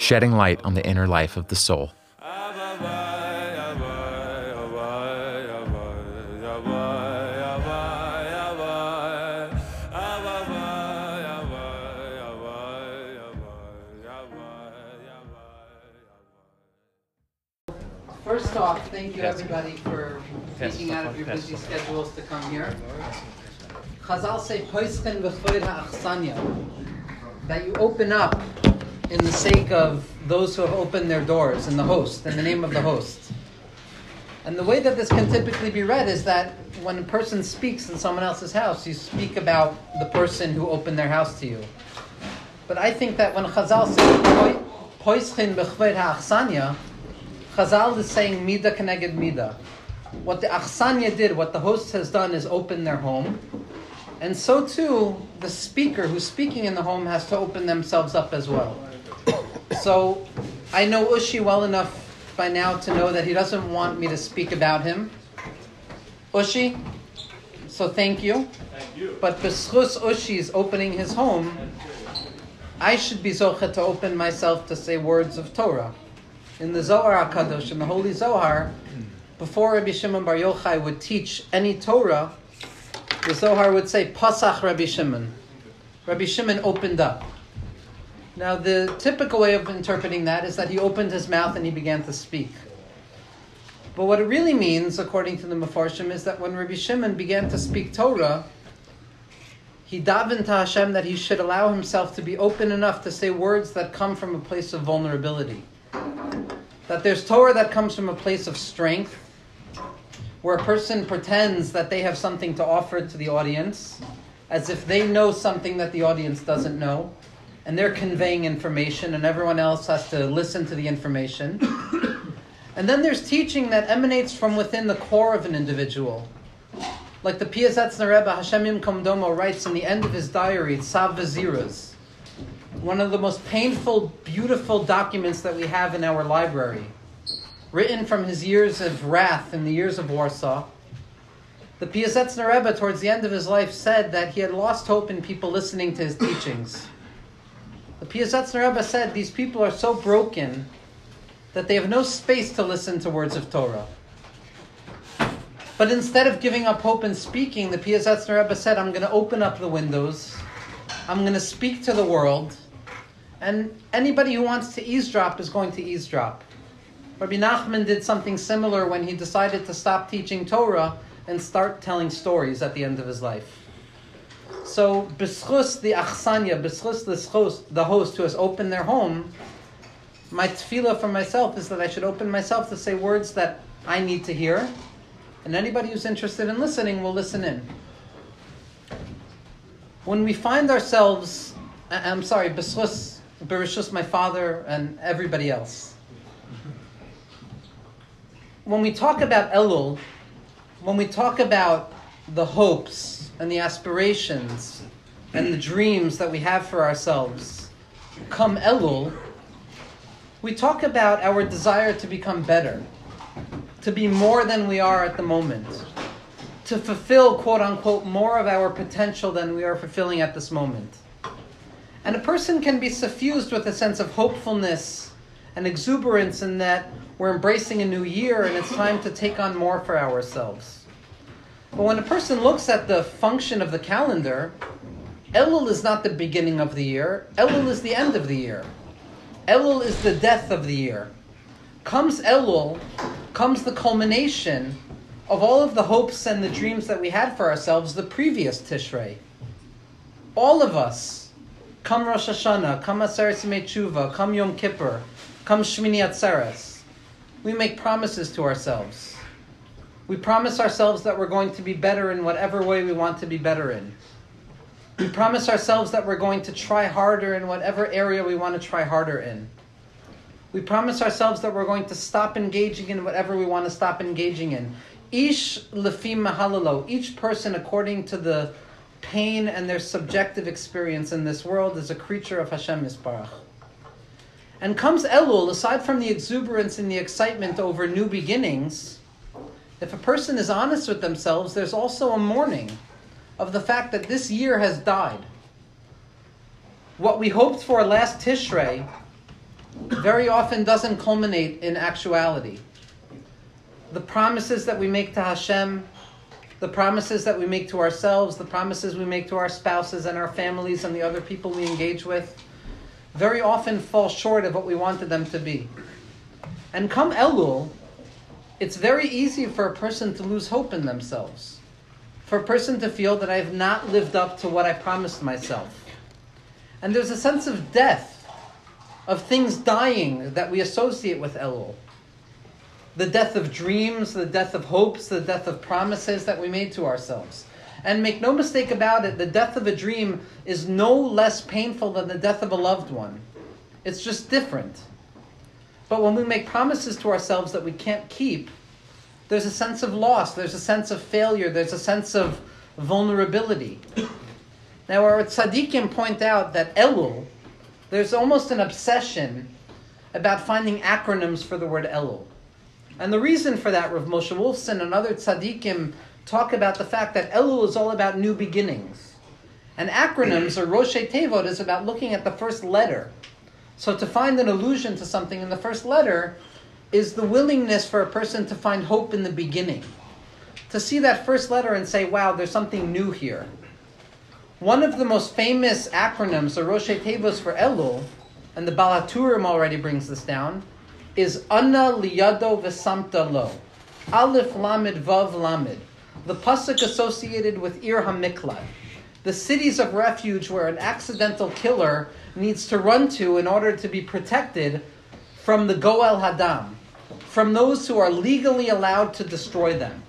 shedding light on the inner life of the soul. First off, thank you everybody for taking out of your busy schedules to come here. Chazal say, "Poisken v'choir ha'achsanya," that you open up in the sake of those who have opened their doors, and the host, in the name of the host. And the way that this can typically be read is that when a person speaks in someone else's house, you speak about the person who opened their house to you. But I think that when Chazal says, "Poisken v'choir ha'achsanya," Chazal is saying mida keneged mida. What the achsanya did, what the host has done, is open their home, and so too the speaker who's speaking in the home has to open themselves up as well. So I know Ushi well enough by now to know that he doesn't want me to speak about him. Ushi, so thank you. Thank you. But Beschus Ushi's opening his home, I should be zochet to open myself to say words of Torah in the Zohar HaKadosh, in the Holy Zohar, before Rabbi Shimon Bar Yochai would teach any Torah, the Zohar would say, Pasach Rabbi Shimon. Rabbi Shimon opened up. Now, the typical way of interpreting that is that he opened his mouth and he began to speak. But what it really means, according to the Mefarshim, is that when Rabbi Shimon began to speak Torah, he davened to Hashem that he should allow himself to be open enough to say words that come from a place of vulnerability that there's Torah that comes from a place of strength, where a person pretends that they have something to offer to the audience, as if they know something that the audience doesn't know, and they're conveying information, and everyone else has to listen to the information. and then there's teaching that emanates from within the core of an individual. Like the Piazetzner Rebbe Hashem Yimkom Domo writes in the end of his diary, Tzav V'Ziruz one of the most painful, beautiful documents that we have in our library, written from his years of wrath in the years of Warsaw. The Piazetzner Rebbe, towards the end of his life, said that he had lost hope in people listening to his teachings. The Piazetzner Rebbe said these people are so broken that they have no space to listen to words of Torah. But instead of giving up hope and speaking, the Piazetzner Rebbe said, I'm going to open up the windows. I'm going to speak to the world. And anybody who wants to eavesdrop is going to eavesdrop. Rabbi Nachman did something similar when he decided to stop teaching Torah and start telling stories at the end of his life. So, Beschus the Achsanya, Beschus the host, the host who has opened their home, my tefillah for myself is that I should open myself to say words that I need to hear, and anybody who's interested in listening will listen in. When we find ourselves, uh, I'm sorry, Beschus Bereshus, my father, and everybody else. When we talk about Elul, when we talk about the hopes and the aspirations and the dreams that we have for ourselves, come Elul, we talk about our desire to become better, to be more than we are at the moment, to fulfill, quote unquote, more of our potential than we are fulfilling at this moment. And a person can be suffused with a sense of hopefulness and exuberance in that we're embracing a new year and it's time to take on more for ourselves. But when a person looks at the function of the calendar, Elul is not the beginning of the year, Elul is the end of the year. Elul is the death of the year. Comes Elul, comes the culmination of all of the hopes and the dreams that we had for ourselves the previous Tishrei. All of us Come Rosh Hashanah, come Aseret Yimei Tshuva, come Yom Kippur, come Shmini Atzeres. We make promises to ourselves. We promise ourselves that we're going to be better in whatever way we want to be better in. We promise ourselves that we're going to try harder in whatever area we want to try harder in. We promise ourselves that we're going to stop engaging in whatever we want to stop engaging in. Ish lefi mahalalo, each person according to the pain and their subjective experience in this world is a creature of Hashem Yisparach. And comes Elul, aside from the exuberance and the excitement over new beginnings, if a person is honest with themselves, there's also a mourning of the fact that this year has died. What we hoped for last Tishrei very often doesn't culminate in actuality. The promises that we make to Hashem, the promises that we make to ourselves, the promises we make to our spouses and our families and the other people we engage with, very often fall short of what we wanted them to be. And come Elul, it's very easy for a person to lose hope in themselves, for a person to feel that I have not lived up to what I promised myself. And there's a sense of death, of things dying that we associate with Elul. The death of dreams, the death of hopes, the death of promises that we made to ourselves. And make no mistake about it, the death of a dream is no less painful than the death of a loved one. It's just different. But when we make promises to ourselves that we can't keep, there's a sense of loss, there's a sense of failure, there's a sense of vulnerability. Now, our tzaddikim point out that Elul, there's almost an obsession about finding acronyms for the word Elul. And the reason for that, Rav Moshe Wolfson and other tzaddikim talk about the fact that Elul is all about new beginnings. And acronyms, or Roshei Tevot, is about looking at the first letter. So to find an allusion to something in the first letter is the willingness for a person to find hope in the beginning. To see that first letter and say, wow, there's something new here. One of the most famous acronyms, the Roshei Tevos for Elul, and the Baal HaTurim already brings this down, is Anna Liyado Vesamta Lo. Aleph Lamed Vav Lamed the pasuk associated with Ir Hamiklat, the cities of refuge where an accidental killer needs to run to in order to be protected from the Goel Hadam, from those who are legally allowed to destroy them.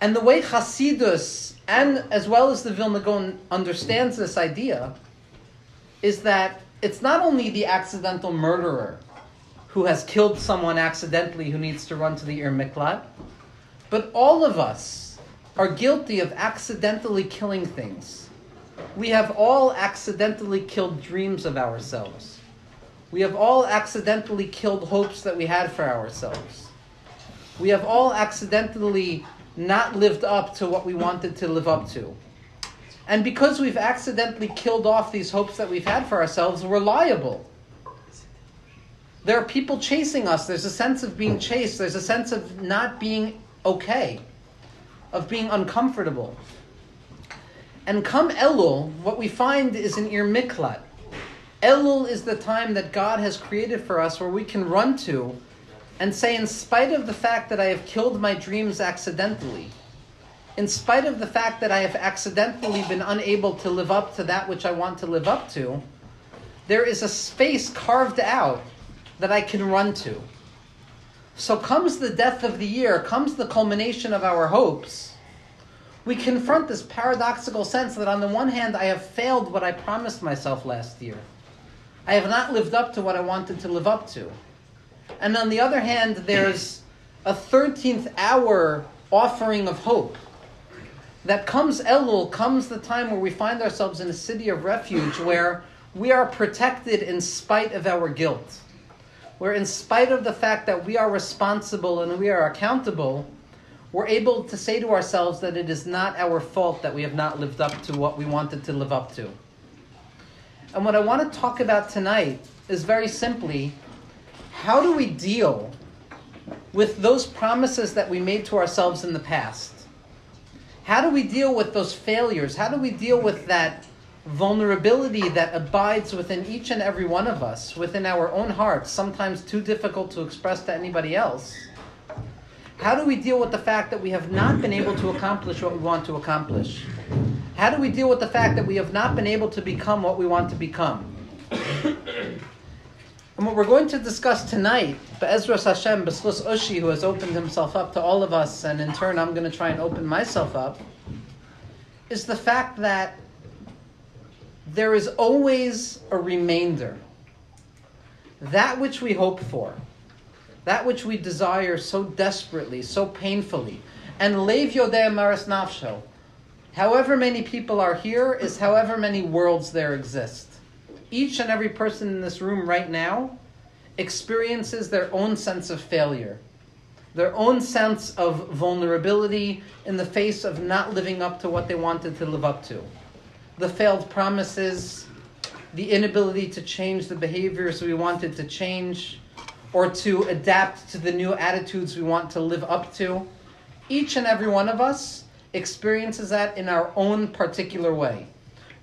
And the way Hasidus, and as well as the Vilna Gaon understands this idea, is that it's not only the accidental murderer who has killed someone accidentally who needs to run to the Ir Miklat, but all of us are guilty of accidentally killing things. We have all accidentally killed dreams of ourselves. We have all accidentally killed hopes that we had for ourselves. We have all accidentally not lived up to what we wanted to live up to. And because we've accidentally killed off these hopes that we've had for ourselves, we're liable. There are people chasing us. There's a sense of being chased. There's a sense of not being okay, of being uncomfortable. And come Elul, what we find is an Ir Miklat. Elul is the time that God has created for us where we can run to and say, in spite of the fact that I have killed my dreams accidentally, in spite of the fact that I have accidentally been unable to live up to that which I want to live up to, there is a space carved out that I can run to. So comes the death of the year, comes the culmination of our hopes. We confront this paradoxical sense that on the one hand, I have failed what I promised myself last year. I have not lived up to what I wanted to live up to. And on the other hand, there's a 13th hour offering of hope. That comes Elul, comes the time where we find ourselves in a city of refuge where we are protected in spite of our guilt where, in spite of the fact that we are responsible and we are accountable, we're able to say to ourselves that it is not our fault that we have not lived up to what we wanted to live up to. And what I want to talk about tonight is very simply how do we deal with those promises that we made to ourselves in the past? How do we deal with those failures? How do we deal with that vulnerability that abides within each and every one of us, within our own hearts, sometimes too difficult to express to anybody else. How do we deal with the fact that we have not been able to accomplish what we want to accomplish? How do we deal with the fact that we have not been able to become what we want to become? And what we're going to discuss tonight, Be'ezras Hashem, Beslus Ushi, who has opened himself up to all of us, and in turn I'm going to try and open myself up, is the fact that there is always a remainder. that which we hope for, that which we desire so desperately, so painfully, and lev yodei maris nafsho, however many people are here is however many worlds there exist. Each and every person in this room right now experiences their own sense of failure, their own sense of vulnerability in the face of not living up to what they wanted to live up to. The failed promises, the inability to change the behaviors we wanted to change, or to adapt to the new attitudes we want to live up to. Each and every one of us experiences that in our own particular way.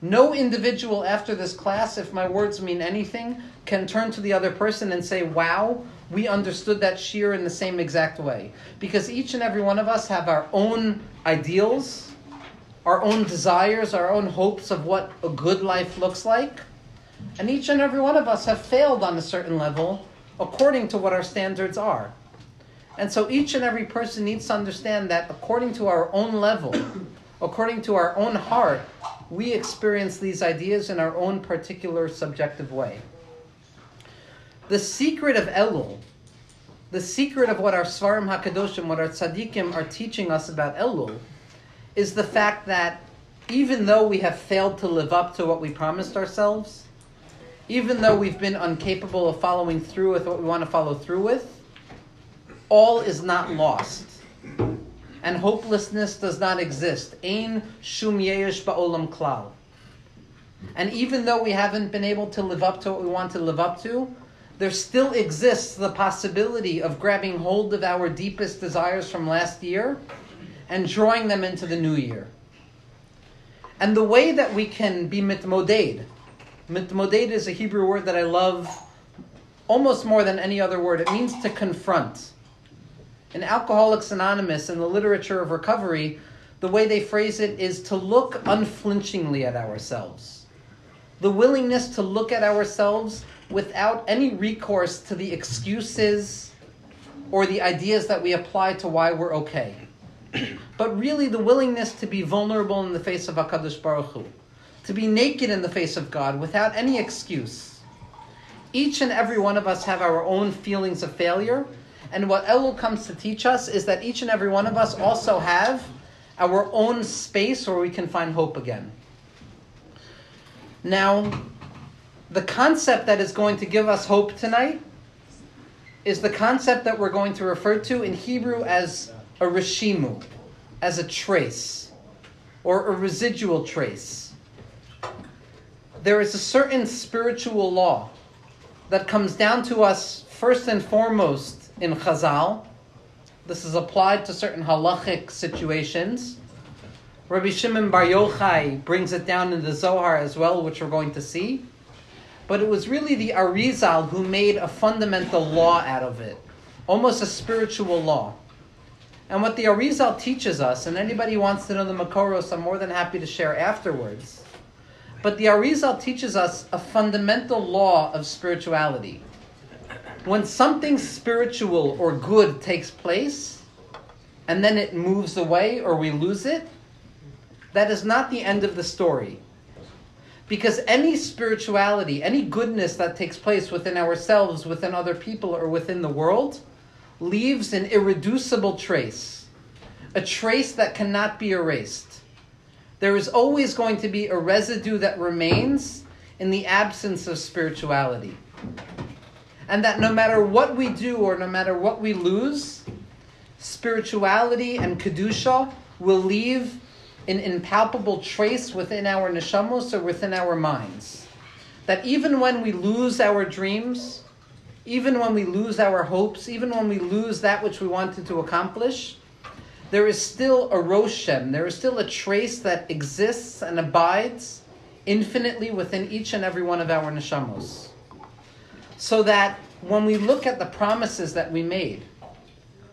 No individual after this class, if my words mean anything, can turn to the other person and say, Wow, we understood that shiur in the same exact way. Because each and every one of us have our own ideals, our own desires, our own hopes of what a good life looks like. And each and every one of us have failed on a certain level according to what our standards are. And so each and every person needs to understand that according to our own level, according to our own heart, we experience these ideas in our own particular subjective way. The secret of Elul, the secret of what our Sefarim HaKadoshim, what our tzaddikim are teaching us about Elul, is the fact that even though we have failed to live up to what we promised ourselves, even though we've been incapable of following through with what we want to follow through with, all is not lost and hopelessness does not exist. Ein shum yiush ba'olam klal. And even though we haven't been able to live up to what we want to live up to, there still exists the possibility of grabbing hold of our deepest desires from last year and drawing them into the new year. And the way that we can be mitmoded, mitmoded is a Hebrew word that I love almost more than any other word. It means to confront in Alcoholics Anonymous, in the literature of recovery, the way they phrase it is to look unflinchingly at ourselves. The willingness to look at ourselves without any recourse to the excuses or the ideas that we apply to why we're okay. but really, the willingness to be vulnerable in the face of HaKadosh Baruch Hu, to be naked in the face of God without any excuse. Each and every one of us have our own feelings of failure and what Elul comes to teach us is that each and every one of us also have our own space where we can find hope again. Now, the concept that is going to give us hope tonight is the concept that we're going to refer to in Hebrew as a reshimu, as a trace, or a residual trace. There is a certain spiritual law that comes down to us first and foremost in Chazal. This is applied to certain halachic situations. Rabbi Shimon Bar Yochai brings it down in the Zohar as well, which we're going to see. But it was really the Arizal who made a fundamental law out of it, almost a spiritual law. And what the Arizal teaches us, and anybody who wants to know the Makoros, I'm more than happy to share afterwards. But the Arizal teaches us a fundamental law of spirituality when something spiritual or good takes place and then it moves away or we lose it, that is not the end of the story. Because any spirituality, any goodness that takes place within ourselves, within other people, or within the world, leaves an irreducible trace, a trace that cannot be erased. There is always going to be a residue that remains in the absence of spirituality and that no matter what we do or no matter what we lose, spirituality and kedusha will leave an impalpable trace within our neshamos or within our minds. That even when we lose our dreams, even when we lose our hopes, even when we lose that which we wanted to accomplish, there is still a roshem, there is still a trace that exists and abides infinitely within each and every one of our neshamos. So that when we look at the promises that we made,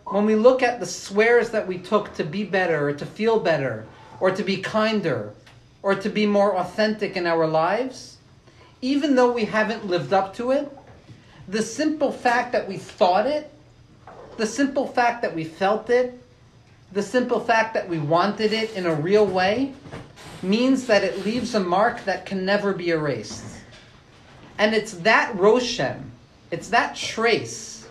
when we look at the swears that we took to be better, or to feel better, or to be kinder, or to be more authentic in our lives, even though we haven't lived up to it, the simple fact that we thought it, the simple fact that we felt it, the simple fact that we wanted it in a real way, means that it leaves a mark that can never be erased. And it's that Roshem, It's that trace,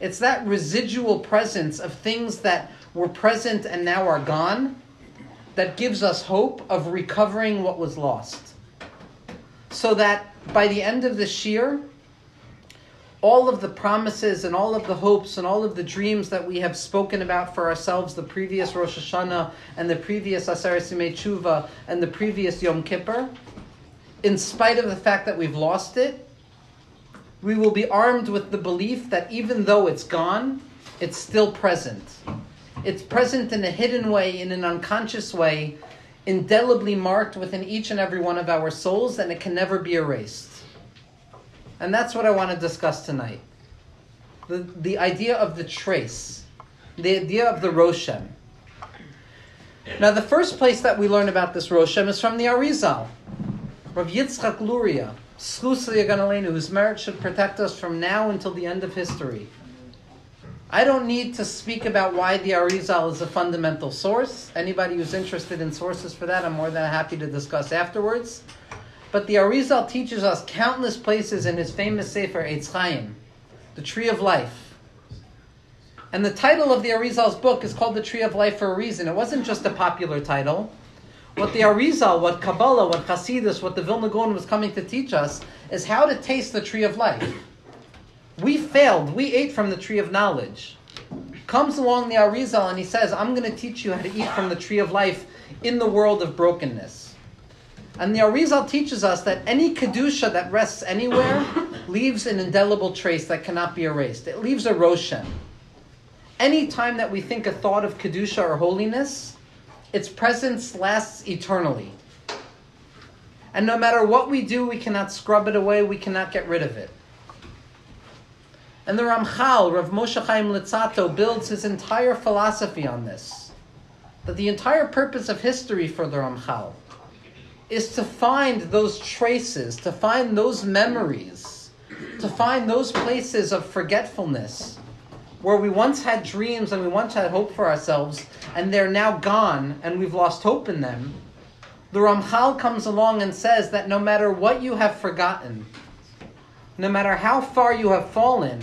it's that residual presence of things that were present and now are gone that gives us hope of recovering what was lost. So that by the end of this year, all of the promises and all of the hopes and all of the dreams that we have spoken about for ourselves the previous Rosh Hashanah and the previous Aseret Simei and the previous Yom Kippur, in spite of the fact that we've lost it, we will be armed with the belief that even though it's gone, it's still present. It's present in a hidden way, in an unconscious way, indelibly marked within each and every one of our souls, and it can never be erased. And that's what I want to discuss tonight. The, the idea of the trace, the idea of the Roshem. Now, the first place that we learn about this Roshem is from the Arizal. Rav Yitzchak Luria, whose merit should protect us from now until the end of history. I don't need to speak about why the Arizal is a fundamental source. Anybody who's interested in sources for that, I'm more than happy to discuss afterwards. But the Arizal teaches us countless places in his famous Sefer Eitz Chaim, the Tree of Life. And the title of the Arizal's book is called The Tree of Life for a reason. It wasn't just a popular title. What the Arizal, what Kabbalah, what Hasidus, what the Vilna Gaon was coming to teach us is how to taste the Tree of Life. We failed. We ate from the Tree of Knowledge. Comes along the Arizal and he says, I'm going to teach you how to eat from the Tree of Life in the world of brokenness. And the Arizal teaches us that any Kedusha that rests anywhere leaves an indelible trace that cannot be erased. It leaves a Roshem. Any time that we think a thought of Kedusha or holiness, its presence lasts eternally. And no matter what we do, we cannot scrub it away, we cannot get rid of it. And the Ramchal, Rav Moshe Chaim Luzzatto, builds his entire philosophy on this. That the entire purpose of history for the Ramchal is to find those traces, to find those memories, to find those places of forgetfulness where we once had dreams and we once had hope for ourselves and they're now gone and we've lost hope in them. The Ramchal comes along and says that no matter what you have forgotten, no matter how far you have fallen,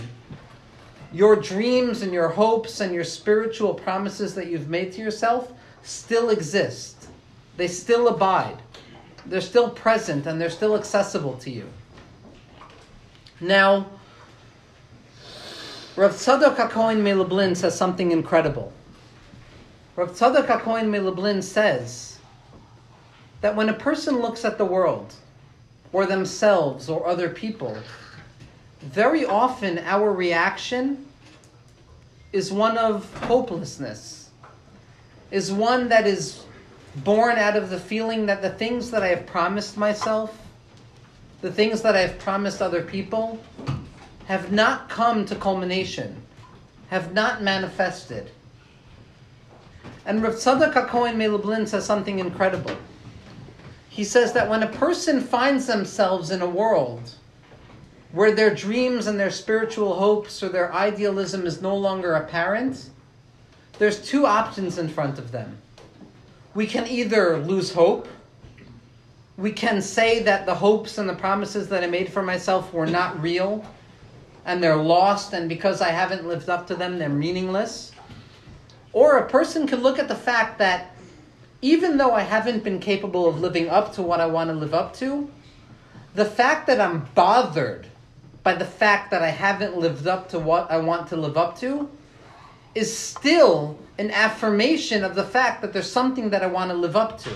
your dreams and your hopes and your spiritual promises that you've made to yourself still exist. They still abide they're still present and they're still accessible to you. Now, Rav Tzadok HaKohen Milublin says something incredible. Rav Tzadok HaKohen Milublin says that when a person looks at the world, or themselves, or other people, very often our reaction is one of hopelessness, is one that is born out of the feeling that the things that I have promised myself, the things that I have promised other people, have not come to culmination, have not manifested. And Rav Tzadok HaKohen Milublin says something incredible. He says that when a person finds themselves in a world where their dreams and their spiritual hopes or their idealism is no longer apparent, there's two options in front of them we can either lose hope, we can say that the hopes and the promises that I made for myself were not real and they're lost, and because I haven't lived up to them, they're meaningless. Or a person can look at the fact that even though I haven't been capable of living up to what I want to live up to, the fact that I'm bothered by the fact that I haven't lived up to what I want to live up to is still an affirmation of the fact that there's something that I want to live up to.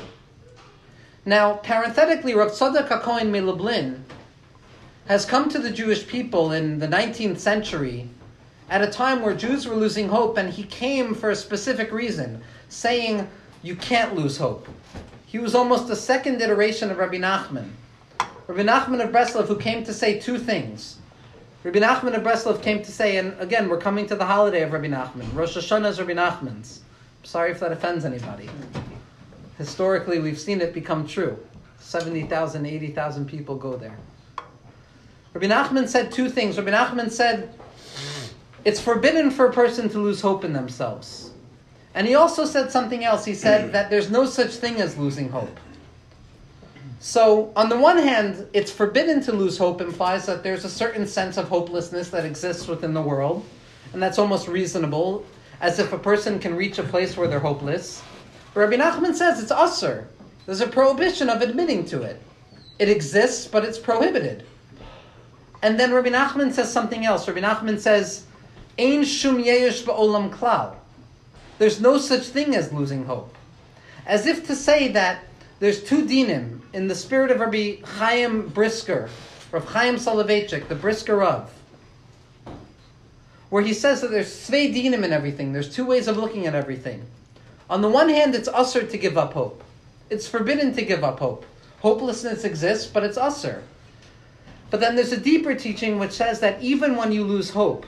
Now, parenthetically, Rav Tzadok HaKohen Milublin has come to the Jewish people in the 19th century at a time where Jews were losing hope, and he came for a specific reason, saying, You can't lose hope. He was almost a second iteration of Rabbi Nachman. Rabbi Nachman of Breslov, who came to say two things. Rabbi Nachman of Breslov came to say, and again, we're coming to the holiday of Rabbi Nachman. Rosh Hashanah is Rabbi Nachman's. Sorry if that offends anybody. Historically, we've seen it become true. 70,000, 80,000 people go there. Rabbi Nachman said two things. Rabbi Nachman said, it's forbidden for a person to lose hope in themselves. And he also said something else. He said that there's no such thing as losing hope. So, on the one hand, it's forbidden to lose hope implies that there's a certain sense of hopelessness that exists within the world, and that's almost reasonable, as if a person can reach a place where they're hopeless. But Rabbi Nachman says it's usr. There's a prohibition of admitting to it. It exists, but it's prohibited. And then Rabbi Nachman says something else. Rabbi Nachman says, Ein shum yiush ba'olam klal. There's no such thing as losing hope. As if to say that there's two dinim in the spirit of Rabbi Chaim Brisker, Rav Chaim Soloveitchik, the Brisker Rav, where he says that there's tzvei dinim in everything. There's two ways of looking at everything. On the one hand, it's usher to give up hope. It's forbidden to give up hope. Hopelessness exists, but it's usher. But then there's a deeper teaching which says that even when you lose hope,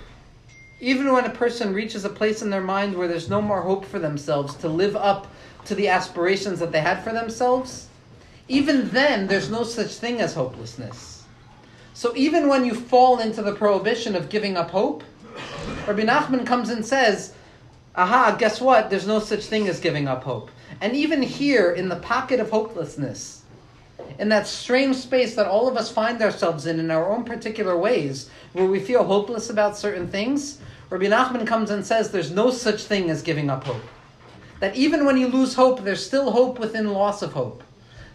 even when a person reaches a place in their mind where there's no more hope for themselves to live up to the aspirations that they had for themselves, even then there's no such thing as hopelessness. So even when you fall into the prohibition of giving up hope, Rabbi Nachman comes and says, aha, guess what? There's no such thing as giving up hope. And even here, in the pocket of hopelessness, in that strange space that all of us find ourselves in in our own particular ways, where we feel hopeless about certain things, Rabbi Nachman comes and says there's no such thing as giving up hope. That even when you lose hope, there's still hope within loss of hope.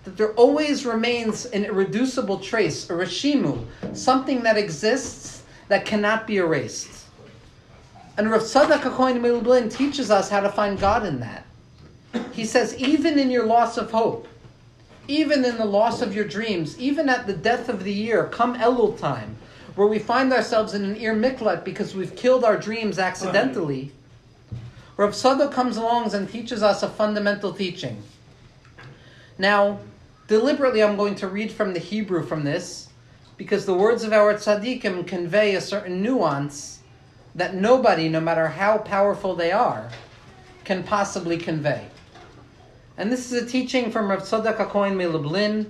That there always remains an irreducible trace, a reshimu, something that exists that cannot be erased. And Rav Tzadok HaKohen Milublin teaches us how to find God in that. He says, even in your loss of hope, even in the loss of your dreams, even at the death of the year, come Elul time, where we find ourselves in an Ir Miklat because we've killed our dreams accidentally, Rav Tzadok comes along and teaches us a fundamental teaching. Now, deliberately I'm going to read from the Hebrew from this, because the words of our tzaddikim convey a certain nuance that nobody, no matter how powerful they are, can possibly convey. And this is a teaching from Rav Tzadok HaKohen Milublin,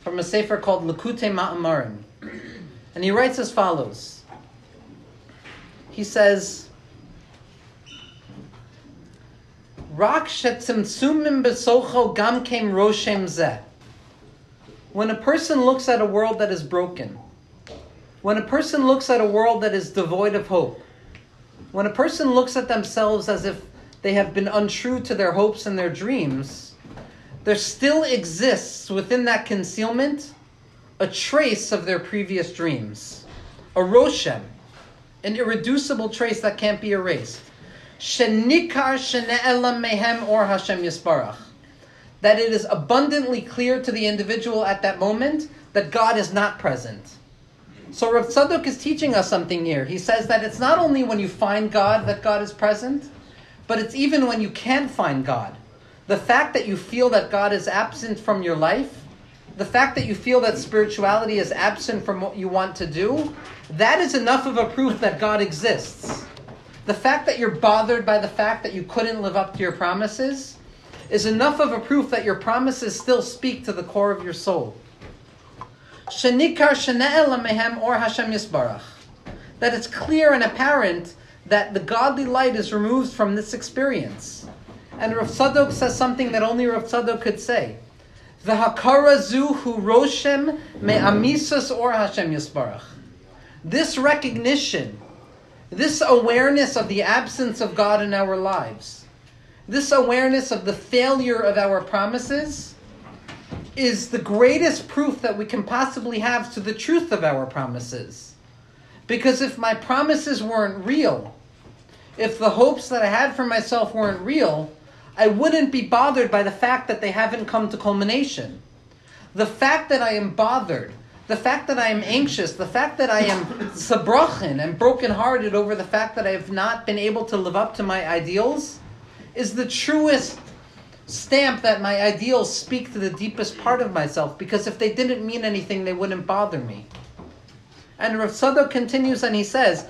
from a sefer called Likutei Ma'amarim. And he writes as follows. He says, Rak shetzimtzumim besocho gam kem roshem zeh. When a person looks at a world that is broken, when a person looks at a world that is devoid of hope, when a person looks at themselves as if they have been untrue to their hopes and their dreams, there still exists within that concealment a trace of their previous dreams, a roshem, an irreducible trace that can't be erased. Shenikar shene'elam mehem or Hashem yisparach. That it is abundantly clear to the individual at that moment that God is not present. So Rav Tzadok is teaching us something here. He says that it's not only when you find God that God is present, but it's even when you can't find God. The fact that you feel that God is absent from your life, the fact that you feel that spirituality is absent from what you want to do, that is enough of a proof that God exists. The fact that you're bothered by the fact that you couldn't live up to your promises is enough of a proof that your promises still speak to the core of your soul. Or Hashem Yisbarach. That it's clear and apparent that the godly light is removed from this experience. And Rav Tzadok says something that only Rav Tzadok could say. The hakara zu hu roshem me amisas or Hashem Yisbarach. This recognition, this awareness of the absence of God in our lives, this awareness of the failure of our promises, is the greatest proof that we can possibly have to the truth of our promises. Because if my promises weren't real, if the hopes that I had for myself weren't real, I wouldn't be bothered by the fact that they haven't come to culmination. The fact that I am bothered, the fact that I am anxious, the fact that I am sabrachin and brokenhearted over the fact that I have not been able to live up to my ideals, is the truest stamp that my ideals speak to the deepest part of myself because if they didn't mean anything, they wouldn't bother me. And Rav Tzadok continues and he says,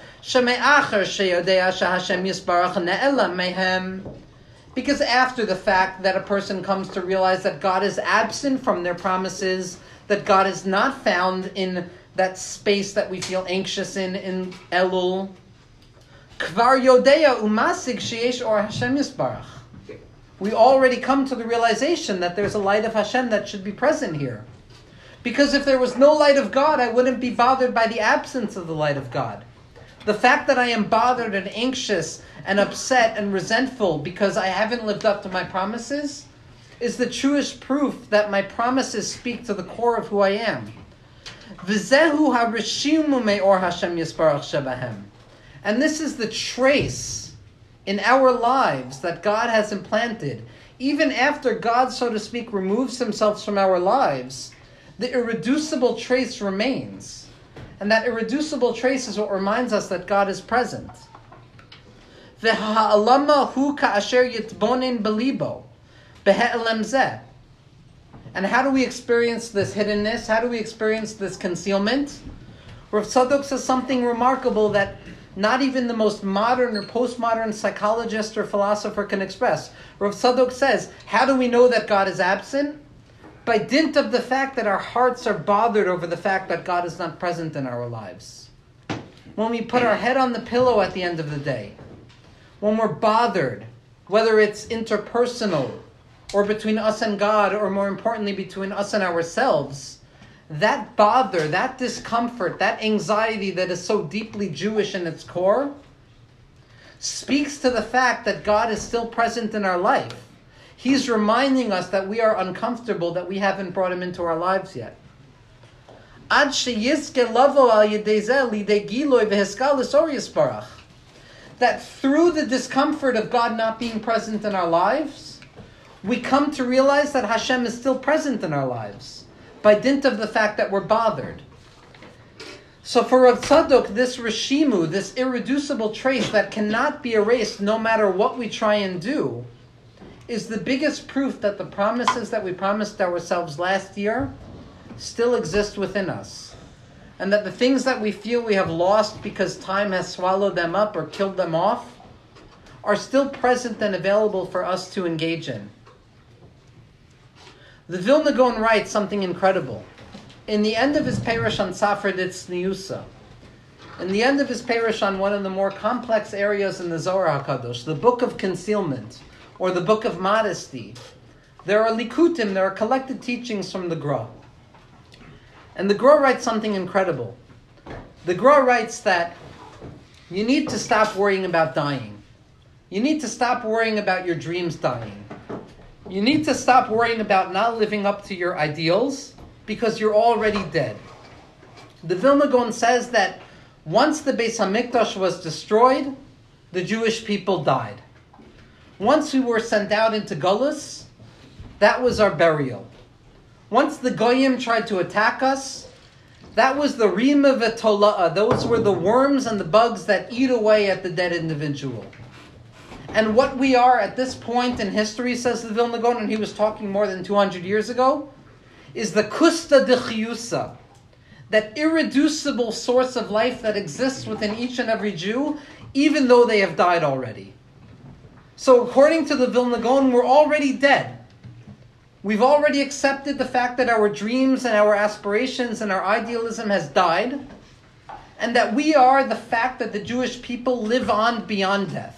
because after the fact that a person comes to realize that God is absent from their promises, that God is not found in that space that we feel anxious in, in Elul, Kvar Yodea Umasig Sheyesh or Hashem Yisbarach we already come to the realization that there's a light of Hashem that should be present here. Because if there was no light of God, I wouldn't be bothered by the absence of the light of God. The fact that I am bothered and anxious and upset and resentful because I haven't lived up to my promises is the truest proof that my promises speak to the core of who I am. And this is the trace in our lives that God has implanted. Even after God, so to speak, removes himself from our lives, the irreducible trace remains. And that irreducible trace is what reminds us that God is present. And how do we experience this hiddenness? How do we experience this concealment? Rav Tzadok says something remarkable that not even the most modern or postmodern psychologist or philosopher can express. Rav Tzadok says, how do we know that God is absent? By dint of the fact that our hearts are bothered over the fact that God is not present in our lives. When we put our head on the pillow at the end of the day, when we're bothered, whether it's interpersonal or between us and God, or more importantly, between us and ourselves, that bother, that discomfort, that anxiety that is so deeply Jewish in its core, speaks to the fact that God is still present in our life. He's reminding us that we are uncomfortable, that we haven't brought Him into our lives yet. That through the discomfort of God not being present in our lives, we come to realize that Hashem is still present in our lives by dint of the fact that we're bothered. So for Rav Tzadok, this Rishimu, this irreducible trace that cannot be erased no matter what we try and do, is the biggest proof that the promises that we promised ourselves last year still exist within us. And that the things that we feel we have lost because time has swallowed them up or killed them off are still present and available for us to engage in. The Vilna Gaon writes something incredible. In the end of his parish on Sifra D'Tzniusa, in the end of his parish on one of the more complex areas in the Zohar HaKadosh, the Book of Concealment, or the Book of Modesty, there are likutim, there are collected teachings from the Gra. And the Gra writes something incredible. The Gra writes that you need to stop worrying about dying. You need to stop worrying about your dreams dying. You need to stop worrying about not living up to your ideals because you're already dead. The Vilna Gaon says that once the Beis Hamikdash was destroyed, the Jewish people died. Once we were sent out into Gullus, that was our burial. Once the Goyim tried to attack us, that was the Rima V'Tola'a. Those were the worms and the bugs that eat away at the dead individual. And what we are at this point in history, says the Vilna Gaon, and he was talking more than 200 years ago, is the kusta de chiyusa, that irreducible source of life that exists within each and every Jew, even though they have died already. So, according to the Vilna Gaon, we're already dead. We've already accepted the fact that our dreams and our aspirations and our idealism has died, and that we are the fact that the Jewish people live on beyond death.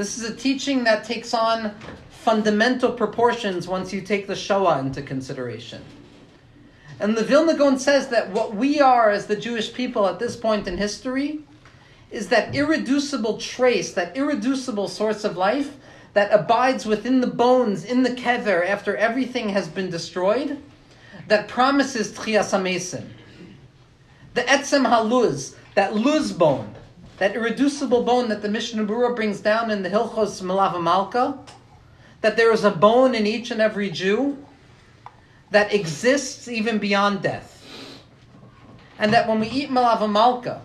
This is a teaching that takes on fundamental proportions once you take the Shoah into consideration. And the Vilna Gaon says that what we are as the Jewish people at this point in history is that irreducible trace, that irreducible source of life that abides within the bones, in the kever, after everything has been destroyed, that promises Tchias HaMesim. The Etzem Haluz, that luz bone, that irreducible bone that the Mishnah Berurah brings down in the Hilchos Melava Malka, that there is a bone in each and every Jew that exists even beyond death. And that when we eat Melava Malka,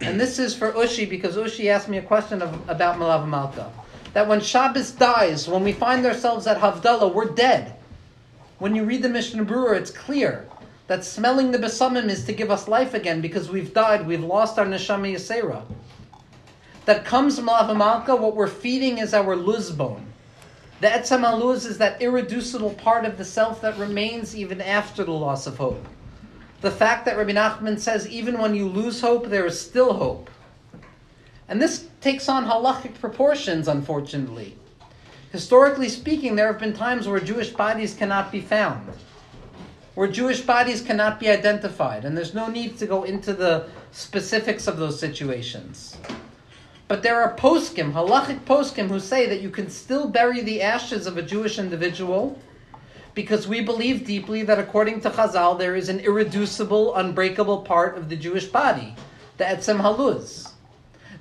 and this is for Ushi because Ushi asked me a question of, about Melava Malka, that when Shabbos dies, when we find ourselves at Havdalah, we're dead. When you read the Mishnah Berurah, it's clear that smelling the besamim is to give us life again because we've died, we've lost our neshama yisera. That comes from Malka, what we're feeding is our luz bone. The etzem luz is that irreducible part of the self that remains even after the loss of hope. The fact that Rabbi Nachman says even when you lose hope, there is still hope. And this takes on halachic proportions, unfortunately. Historically speaking, there have been times where Jewish bodies cannot be found. Where Jewish bodies cannot be identified, and there's no need to go into the specifics of those situations. But there are poskim, halachic poskim, who say that you can still bury the ashes of a Jewish individual because we believe deeply that according to Chazal, there is an irreducible, unbreakable part of the Jewish body, the Etzem Haluz.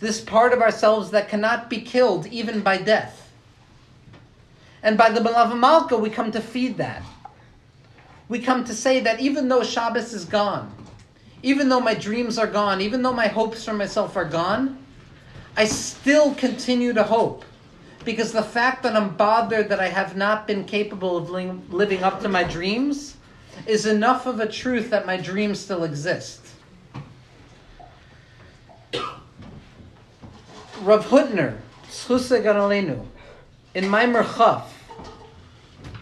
This part of ourselves that cannot be killed even by death. And by the Melava Malka, we come to feed that. We come to say that even though Shabbos is gone, even though my dreams are gone, even though my hopes for myself are gone, I still continue to hope because the fact that I'm bothered that I have not been capable of living up to my dreams is enough of a truth that my dreams still exist. Rav Schuse in Maimer Chaf,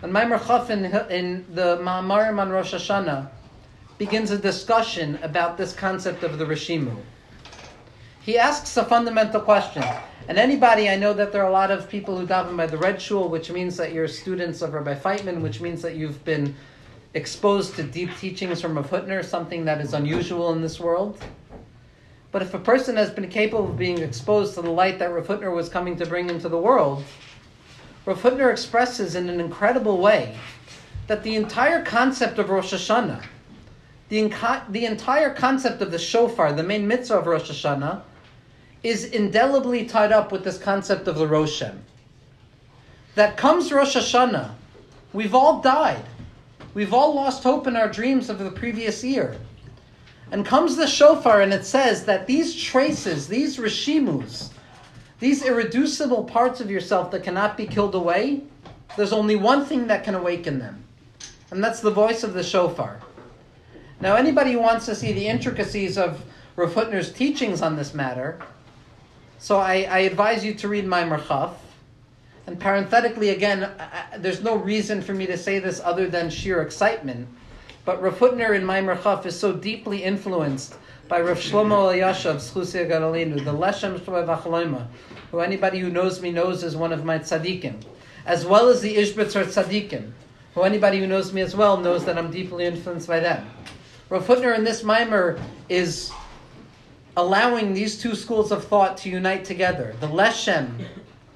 and Maimer Chaf in, in the Ma'amarim on Rosh Hashanah begins a discussion about this concept of the Rishimu. He asks a fundamental question. And anybody, I know that there are a lot of people who daven by the Red Shul, which means that you're students of Rabbi Feitman, which means that you've been exposed to deep teachings from Rav Hutner, something that is unusual in this world. But if a person has been capable of being exposed to the light that Rav Hutner was coming to bring into the world, Rav Hutner expresses in an incredible way that the entire concept of Rosh Hashanah, the, the entire concept of the shofar, the main mitzvah of Rosh Hashanah, is indelibly tied up with this concept of the Roshem. That comes Rosh Hashanah, we've all died. We've all lost hope in our dreams of the previous year. And comes the shofar and it says that these traces, these rishimus, these irreducible parts of yourself that cannot be killed away, there's only one thing that can awaken them. And that's the voice of the shofar. Now, anybody who wants to see the intricacies of Rav Hutner's teachings on this matter, so I, I advise you to read Maimer Chaf. And parenthetically, again, I, there's no reason for me to say this other than sheer excitement. But Rav Hutner in Maimer Chaf is so deeply influenced by Rav Shlomo Elyashiv, Schusia Gadolinu, the Leshem Shlomo who anybody who knows me knows is one of my tzaddikim, as well as the Ishbitzer tzaddikim, who anybody who knows me as well knows that I'm deeply influenced by them. Rav Hutner in this mimer is allowing these two schools of thought to unite together. The Leshem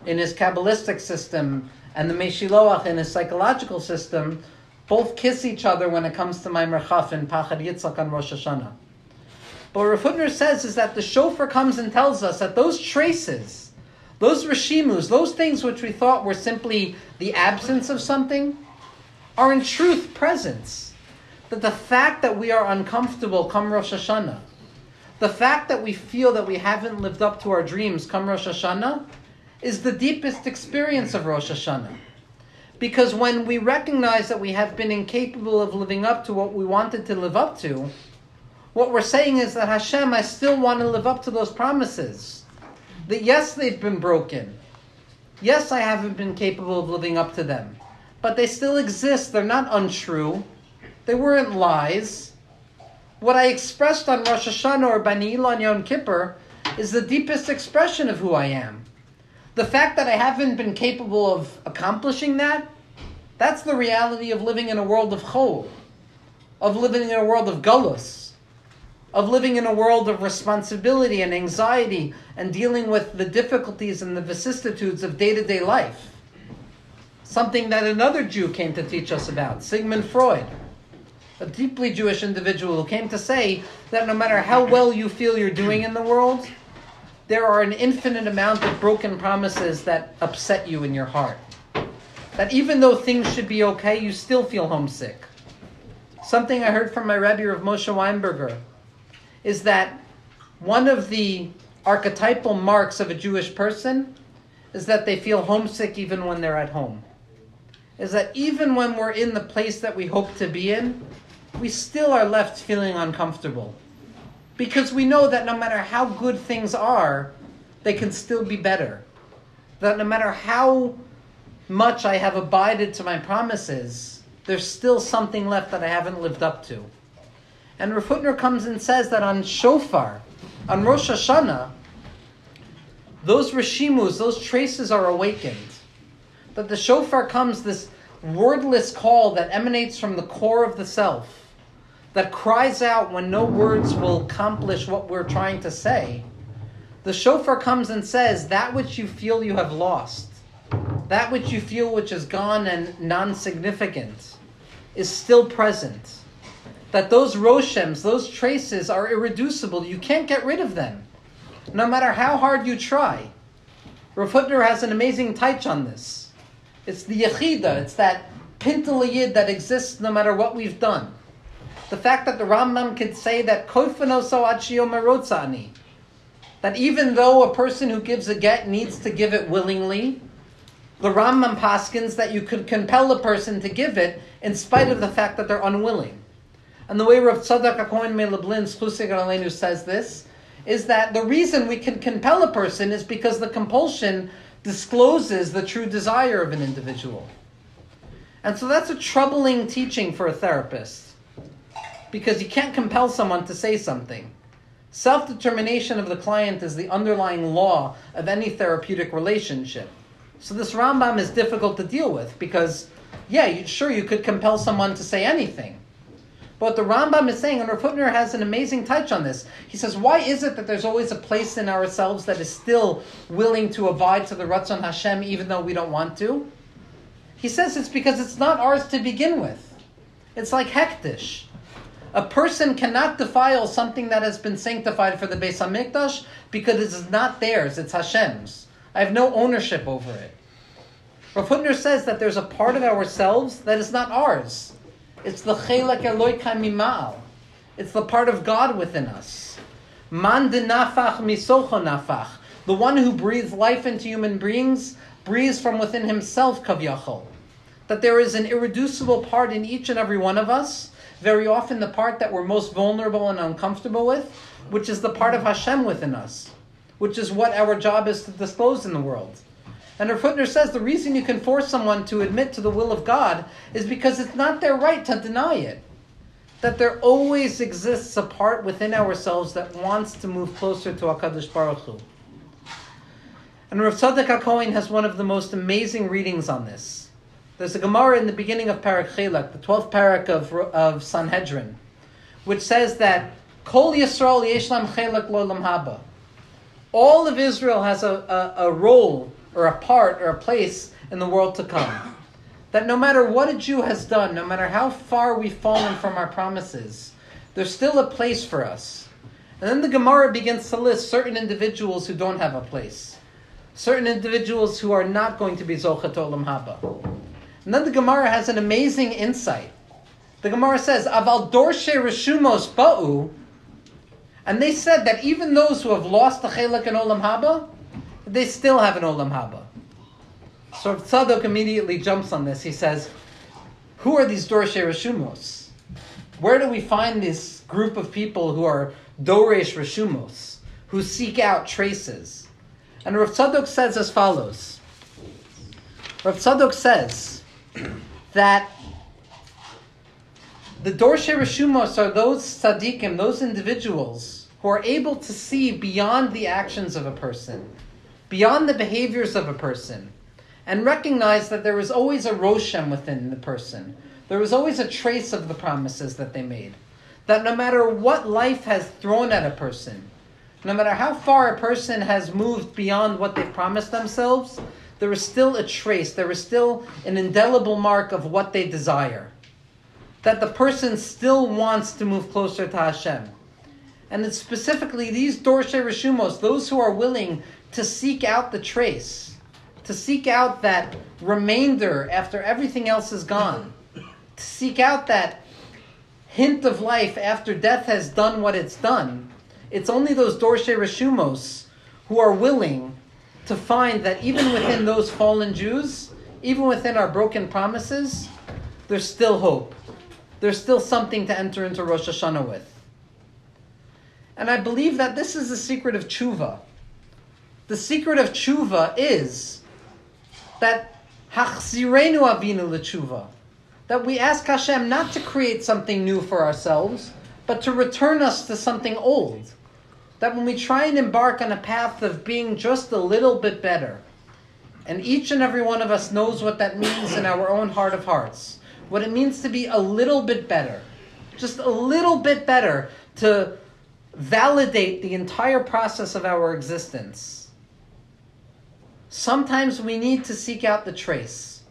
in his Kabbalistic system and the Meshiloach in his psychological system both kiss each other when it comes to Maimer Chaf and Pachad Yitzchak on Rosh Hashanah. But what Rav Hutner says is that the shofar comes and tells us that those traces, those rishimus, those things which we thought were simply the absence of something, are in truth presence. That the fact that we are uncomfortable come Rosh Hashanah, the fact that we feel that we haven't lived up to our dreams come Rosh Hashanah is the deepest experience of Rosh Hashanah. Because when we recognize that we have been incapable of living up to what we wanted to live up to, what we're saying is that Hashem, I still want to live up to those promises. That yes, they've been broken. Yes, I haven't been capable of living up to them. But they still exist. They're not untrue. They weren't lies. What I expressed on Rosh Hashanah or Bani Ilan Yom Kippur is the deepest expression of who I am. The fact that I haven't been capable of accomplishing that, that's the reality of living in a world of chol, of living in a world of gullus, of living in a world of responsibility and anxiety and dealing with the difficulties and the vicissitudes of day to day life. Something that another Jew came to teach us about, Sigmund Freud a deeply Jewish individual who came to say that no matter how well you feel you're doing in the world, there are an infinite amount of broken promises that upset you in your heart. That even though things should be okay, you still feel homesick. Something I heard from my Rebbe of Moshe Weinberger is that one of the archetypal marks of a Jewish person is that they feel homesick even when they're at home. Is that even when we're in the place that we hope to be in, we still are left feeling uncomfortable. Because we know that no matter how good things are, they can still be better. That no matter how much I have abided to my promises, there's still something left that I haven't lived up to. And Rav comes and says that on Shofar, on Rosh Hashanah, those Rishimus, those traces are awakened. That the Shofar comes, this wordless call that emanates from the core of the self, that cries out when no words will accomplish what we're trying to say, the shofar comes and says, That which you feel you have lost, that which you feel which is gone and non significant, is still present. That those roshems, those traces, are irreducible. You can't get rid of them, no matter how hard you try. Rav has an amazing taich on this. It's the yechida, it's that pintal that exists no matter what we've done. The fact that the Rambam could say that koifanoso achio merotzani, that even though a person who gives a get needs to give it willingly, the Rambam paskins that you could compel a person to give it in spite of the fact that they're unwilling. And the way Rav Tzadok HaKohen Milublin Schlusig says this is that the reason we can compel a person is because the compulsion discloses the true desire of an individual. And so that's a troubling teaching for a therapist because you can't compel someone to say something. Self determination of the client is the underlying law of any therapeutic relationship. So this Rambam is difficult to deal with because, yeah, you, sure, you could compel someone to say anything. But the Rambam is saying, and Rav Hutner has an amazing touch on this. He says, why is it that there's always a place in ourselves that is still willing to abide to the Ratzon Hashem even though we don't want to? He says it's because it's not ours to begin with. It's like hekdesh. A person cannot defile something that has been sanctified for the Beis Hamikdash because it is not theirs, it's Hashem's. I have no ownership over it. Rav Hutner says that there's a part of ourselves that is not ours. It's the chelak eloi. It's the part of God within us. Man de nafach misocho nafach. The one who breathes life into human beings breathes from within himself kavyachol. That there is an irreducible part in each and every one of us, very often the part that we're most vulnerable and uncomfortable with, which is the part of Hashem within us, which is what our job is to disclose in the world. And Rav Hutner says the reason you can force someone to admit to the will of God is because it's not their right to deny it. That there always exists a part within ourselves that wants to move closer to HaKadosh Baruch Hu. And Rav Tzadok HaKohen has one of the most amazing readings on this. There's a Gemara in the beginning of Parak Chelak, the 12th parak of, of Sanhedrin, which says that Kol Yisrael Yeshlam Chelak Lo Haba. All of Israel has a, a, a role or a part or a place in the world to come. That no matter what a Jew has done, no matter how far we've fallen from our promises, there's still a place for us. And then the Gemara begins to list certain individuals who don't have a place, certain individuals who are not going to be Zochet Olam Haba. And then the Gemara has an amazing insight. The Gemara says, Aval Dorshe Reshumos Ba'u, and they said that even those who have lost the Chelak and Olam Haba, they still have an Olam Haba. So Tzadok immediately jumps on this. He says, Who are these Dorshe Reshumos? Where do we find this group of people who are Doresh Reshumos, who seek out traces? And Rav Tzadok says as follows Rav Tzadok says that the Dorshe Reshumos are those tzaddikim, those individuals who are able to see beyond the actions of a person beyond the behaviors of a person, and recognize that there is always a roshem within the person. There is always a trace of the promises that they made. That no matter what life has thrown at a person, no matter how far a person has moved beyond what they've promised themselves, there is still a trace, there is still an indelible mark of what they desire. That the person still wants to move closer to Hashem. And it's specifically these Dorshe Reshumos, those who are willing to seek out the trace, to seek out that remainder after everything else is gone, to seek out that hint of life after death has done what it's done. It's only those Dorshe Reshumos who are willing to find that even within those fallen Jews, even within our broken promises, there's still hope. There's still something to enter into Rosh Hashanah with. And I believe that this is the secret of tshuva. The secret of tshuva is that hachzirenu avinu l'tshuva, that we ask Hashem not to create something new for ourselves, but to return us to something old. That when we try and embark on a path of being just a little bit better, And each and every one of us knows what that means in our own heart of hearts. What it means to be a little bit better. Just a little bit better to validate the entire process of our existence. Sometimes we need to seek out the trace.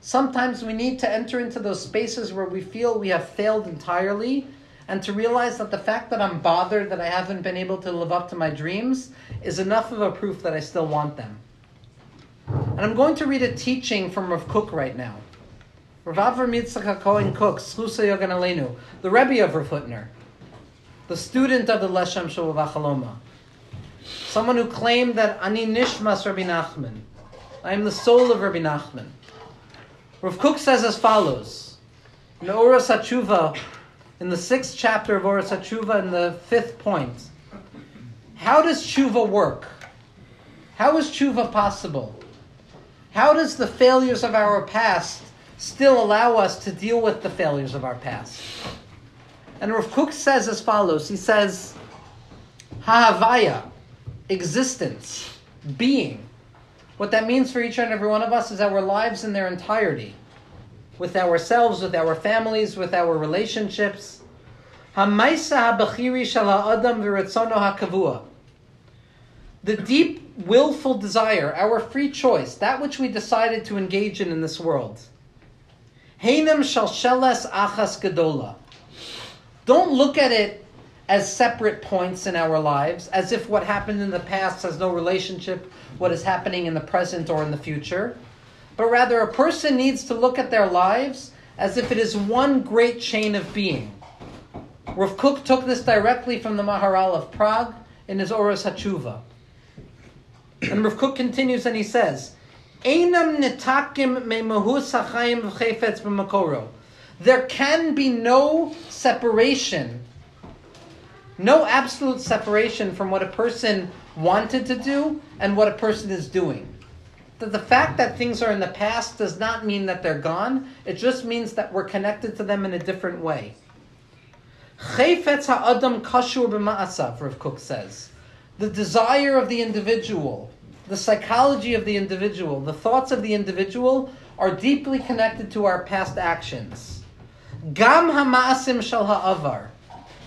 Sometimes we need to enter into those spaces where we feel we have failed entirely and to realize that the fact that I'm bothered that I haven't been able to live up to my dreams is enough of a proof that I still want them. And I'm going to read a teaching from Rav Kook right now. Rav Avram Yitzchak Cohen Kook, Slusa Yogan Aleinu, the Rebbe of Rav Hutner, the student of the Leshem Shul Vachaloma, someone who claimed that Ani Nishmas Rabbi Nachman, I am the soul of Rabbi Nachman. Rav Kook says as follows, in Oros HaTshuva, in the sixth chapter of HaTshuva, in the fifth point, how does tshuva work? How is tshuva possible? How does the failures of our past still allow us to deal with the failures of our past? And Rav Kook says as follows He says, Ha'avaya, existence, being. What that means for each and every one of us is our lives in their entirety, with ourselves, with our families, with our relationships. The deep willful desire, our free choice, that which we decided to engage in in this world. Don't look at it as separate points in our lives, as if what happened in the past has no relationship what is happening in the present or in the future. But rather, a person needs to look at their lives as if it is one great chain of being. Rav Kook took this directly from the Maharal of Prague in his Oros HaTshuva. And Rav Kook continues and he says, Einam. There can be no separation, no absolute separation from what a person wanted to do and what a person is doing. That the fact that things are in the past does not mean that they're gone. It just means that we're connected to them in a different way. Chayfetz ha'adam kashur b'ma'asav, Rav says. The desire of the individual, the psychology of the individual, the thoughts of the individual are deeply connected to our past actions. Gam ha'ma'asim shal ha'avar.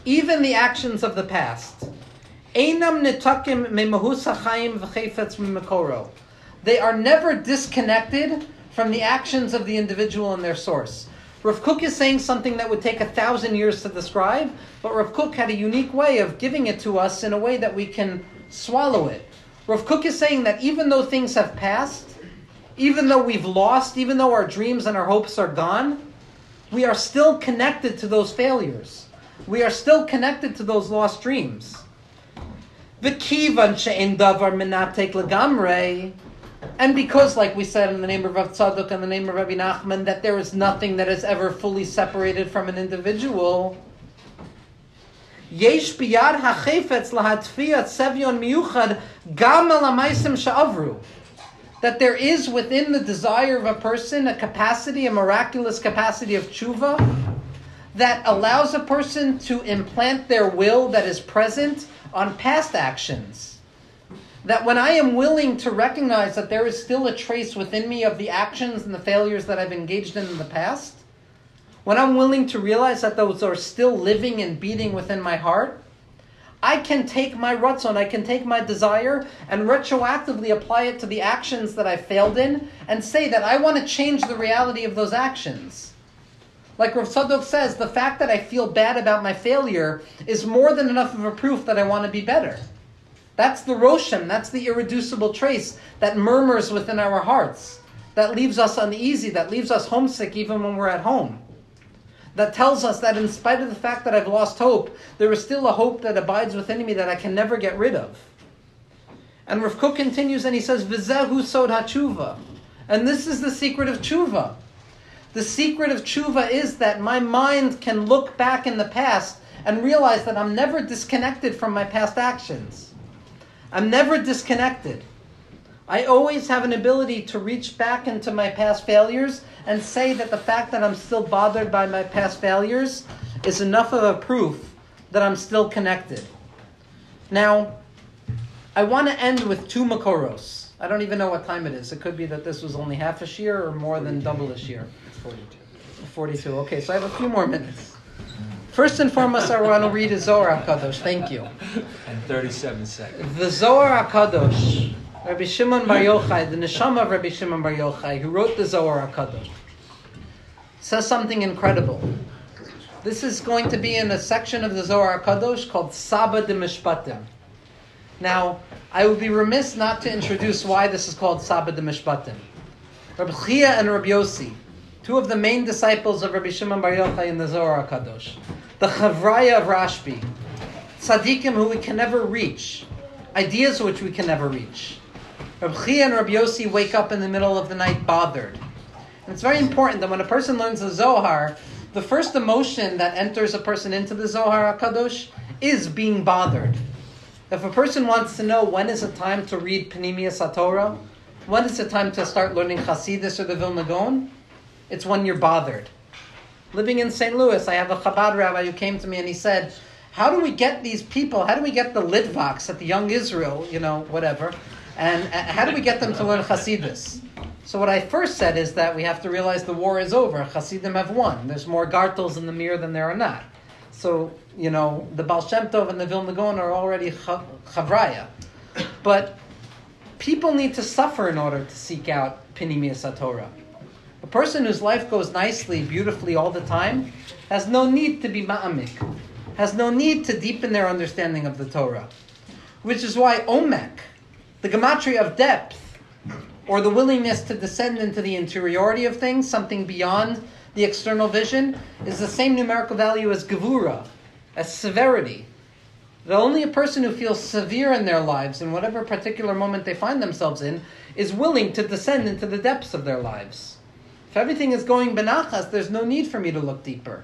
Even the actions of the past. They are never disconnected from the actions of the individual and their source. Rav Kook is saying something that would take a thousand years to describe, but Rav Kook had a unique way of giving it to us in a way that we can swallow it. Rav Kook is saying that even though things have passed, even though we've lost, even though our dreams and our hopes are gone, we are still connected to those failures. We are still connected to those lost dreams. V'kivan she'en davar menatek legamrei, and because, like we said in the name of Rav Tzadok and the name of Rabbi Nachman, that there is nothing that is ever fully separated from an individual, yesh biyad hachefetz lahatfiyat sevyon miyuchad gam alamaisim sha'avru. That there is within the desire of a person a capacity, a miraculous capacity of tshuva, that allows a person to implant their will that is present on past actions that when I am willing to recognize that there is still a trace within me of the actions and the failures that I've engaged in in the past, when I'm willing to realize that those are still living and beating within my heart, I can take my rutzon, I can take my desire and retroactively apply it to the actions that I failed in and say that I want to change the reality of those actions. Like Rav Tzadok says, the fact that I feel bad about my failure is more than enough of a proof that I want to be better. That's the Roshem, that's the irreducible trace that murmurs within our hearts, that leaves us uneasy, that leaves us homesick even when we're at home. That tells us that in spite of the fact that I've lost hope, there is still a hope that abides within me that I can never get rid of. And Rav Kook continues and he says, V'zehu sod hatshuva. And this is the secret of tshuva. The secret of tshuva is that my mind can look back in the past and realize that I'm never disconnected from my past actions. I'm never disconnected. I always have an ability to reach back into my past failures and say that the fact that I'm still bothered by my past failures is enough of a proof that I'm still connected. Now, I want to end with two makoros. I don't even know what time it is. It could be that this was only half a year or more than double a shear. 42. 42. Okay, so I have a few more minutes. First and foremost, I want to read the Zohar HaKadosh. Thank you. And 37 seconds. The Zohar HaKadosh, Rabbi Shimon Bar Yochai, the neshama of Rabbi Shimon Bar Yochai, who wrote the Zohar HaKadosh, says something incredible. This is going to be in a section of the Zohar HaKadosh called Saba de Mishpatim. Now, I would be remiss not to introduce why this is called Saba de Mishpatim. Rabbi Chia and Rabbi Yossi, two of the main disciples of Rabbi Shimon Bar Yochai in the Zohar HaKadosh, the Chavraya of Rashbi, tzaddikim who we can never reach, ideas which we can never reach. Rabbi Chia and Rabbi Yossi wake up in the middle of the night bothered. And it's very important that when a person learns the Zohar, the first emotion that enters a person into the Zohar HaKadosh is being bothered. If a person wants to know when is it time to read Panemius HaTorah, when is it time to start learning Hasidus or the Vilna Gaon, it's when you're bothered. Living in St. Louis, I have a Chabad rabbi who came to me and he said, how do we get these people, how do we get the Litvaks at the Young Israel, you know, whatever, and uh, how do we get them to learn Hasidus? So what I first said is that we have to realize the war is over. Hasidim have won. There's more gartels in the mirror than there are not. So, you know, the Baal Shem Tov and the Vilna Gaon are already chavraya. But people need to suffer in order to seek out Pinimius Torah. A person whose life goes nicely, beautifully all the time, has no need to be ma'amik, has no need to deepen their understanding of the Torah. Which is why omek, the gematria of depth, or the willingness to descend into the interiority of things, something beyond the external vision, is the same numerical value as gevura, as severity. That only a person who feels severe in their lives, in whatever particular moment they find themselves in, is willing to descend into the depths of their lives. If everything is going benachas, there's no need for me to look deeper.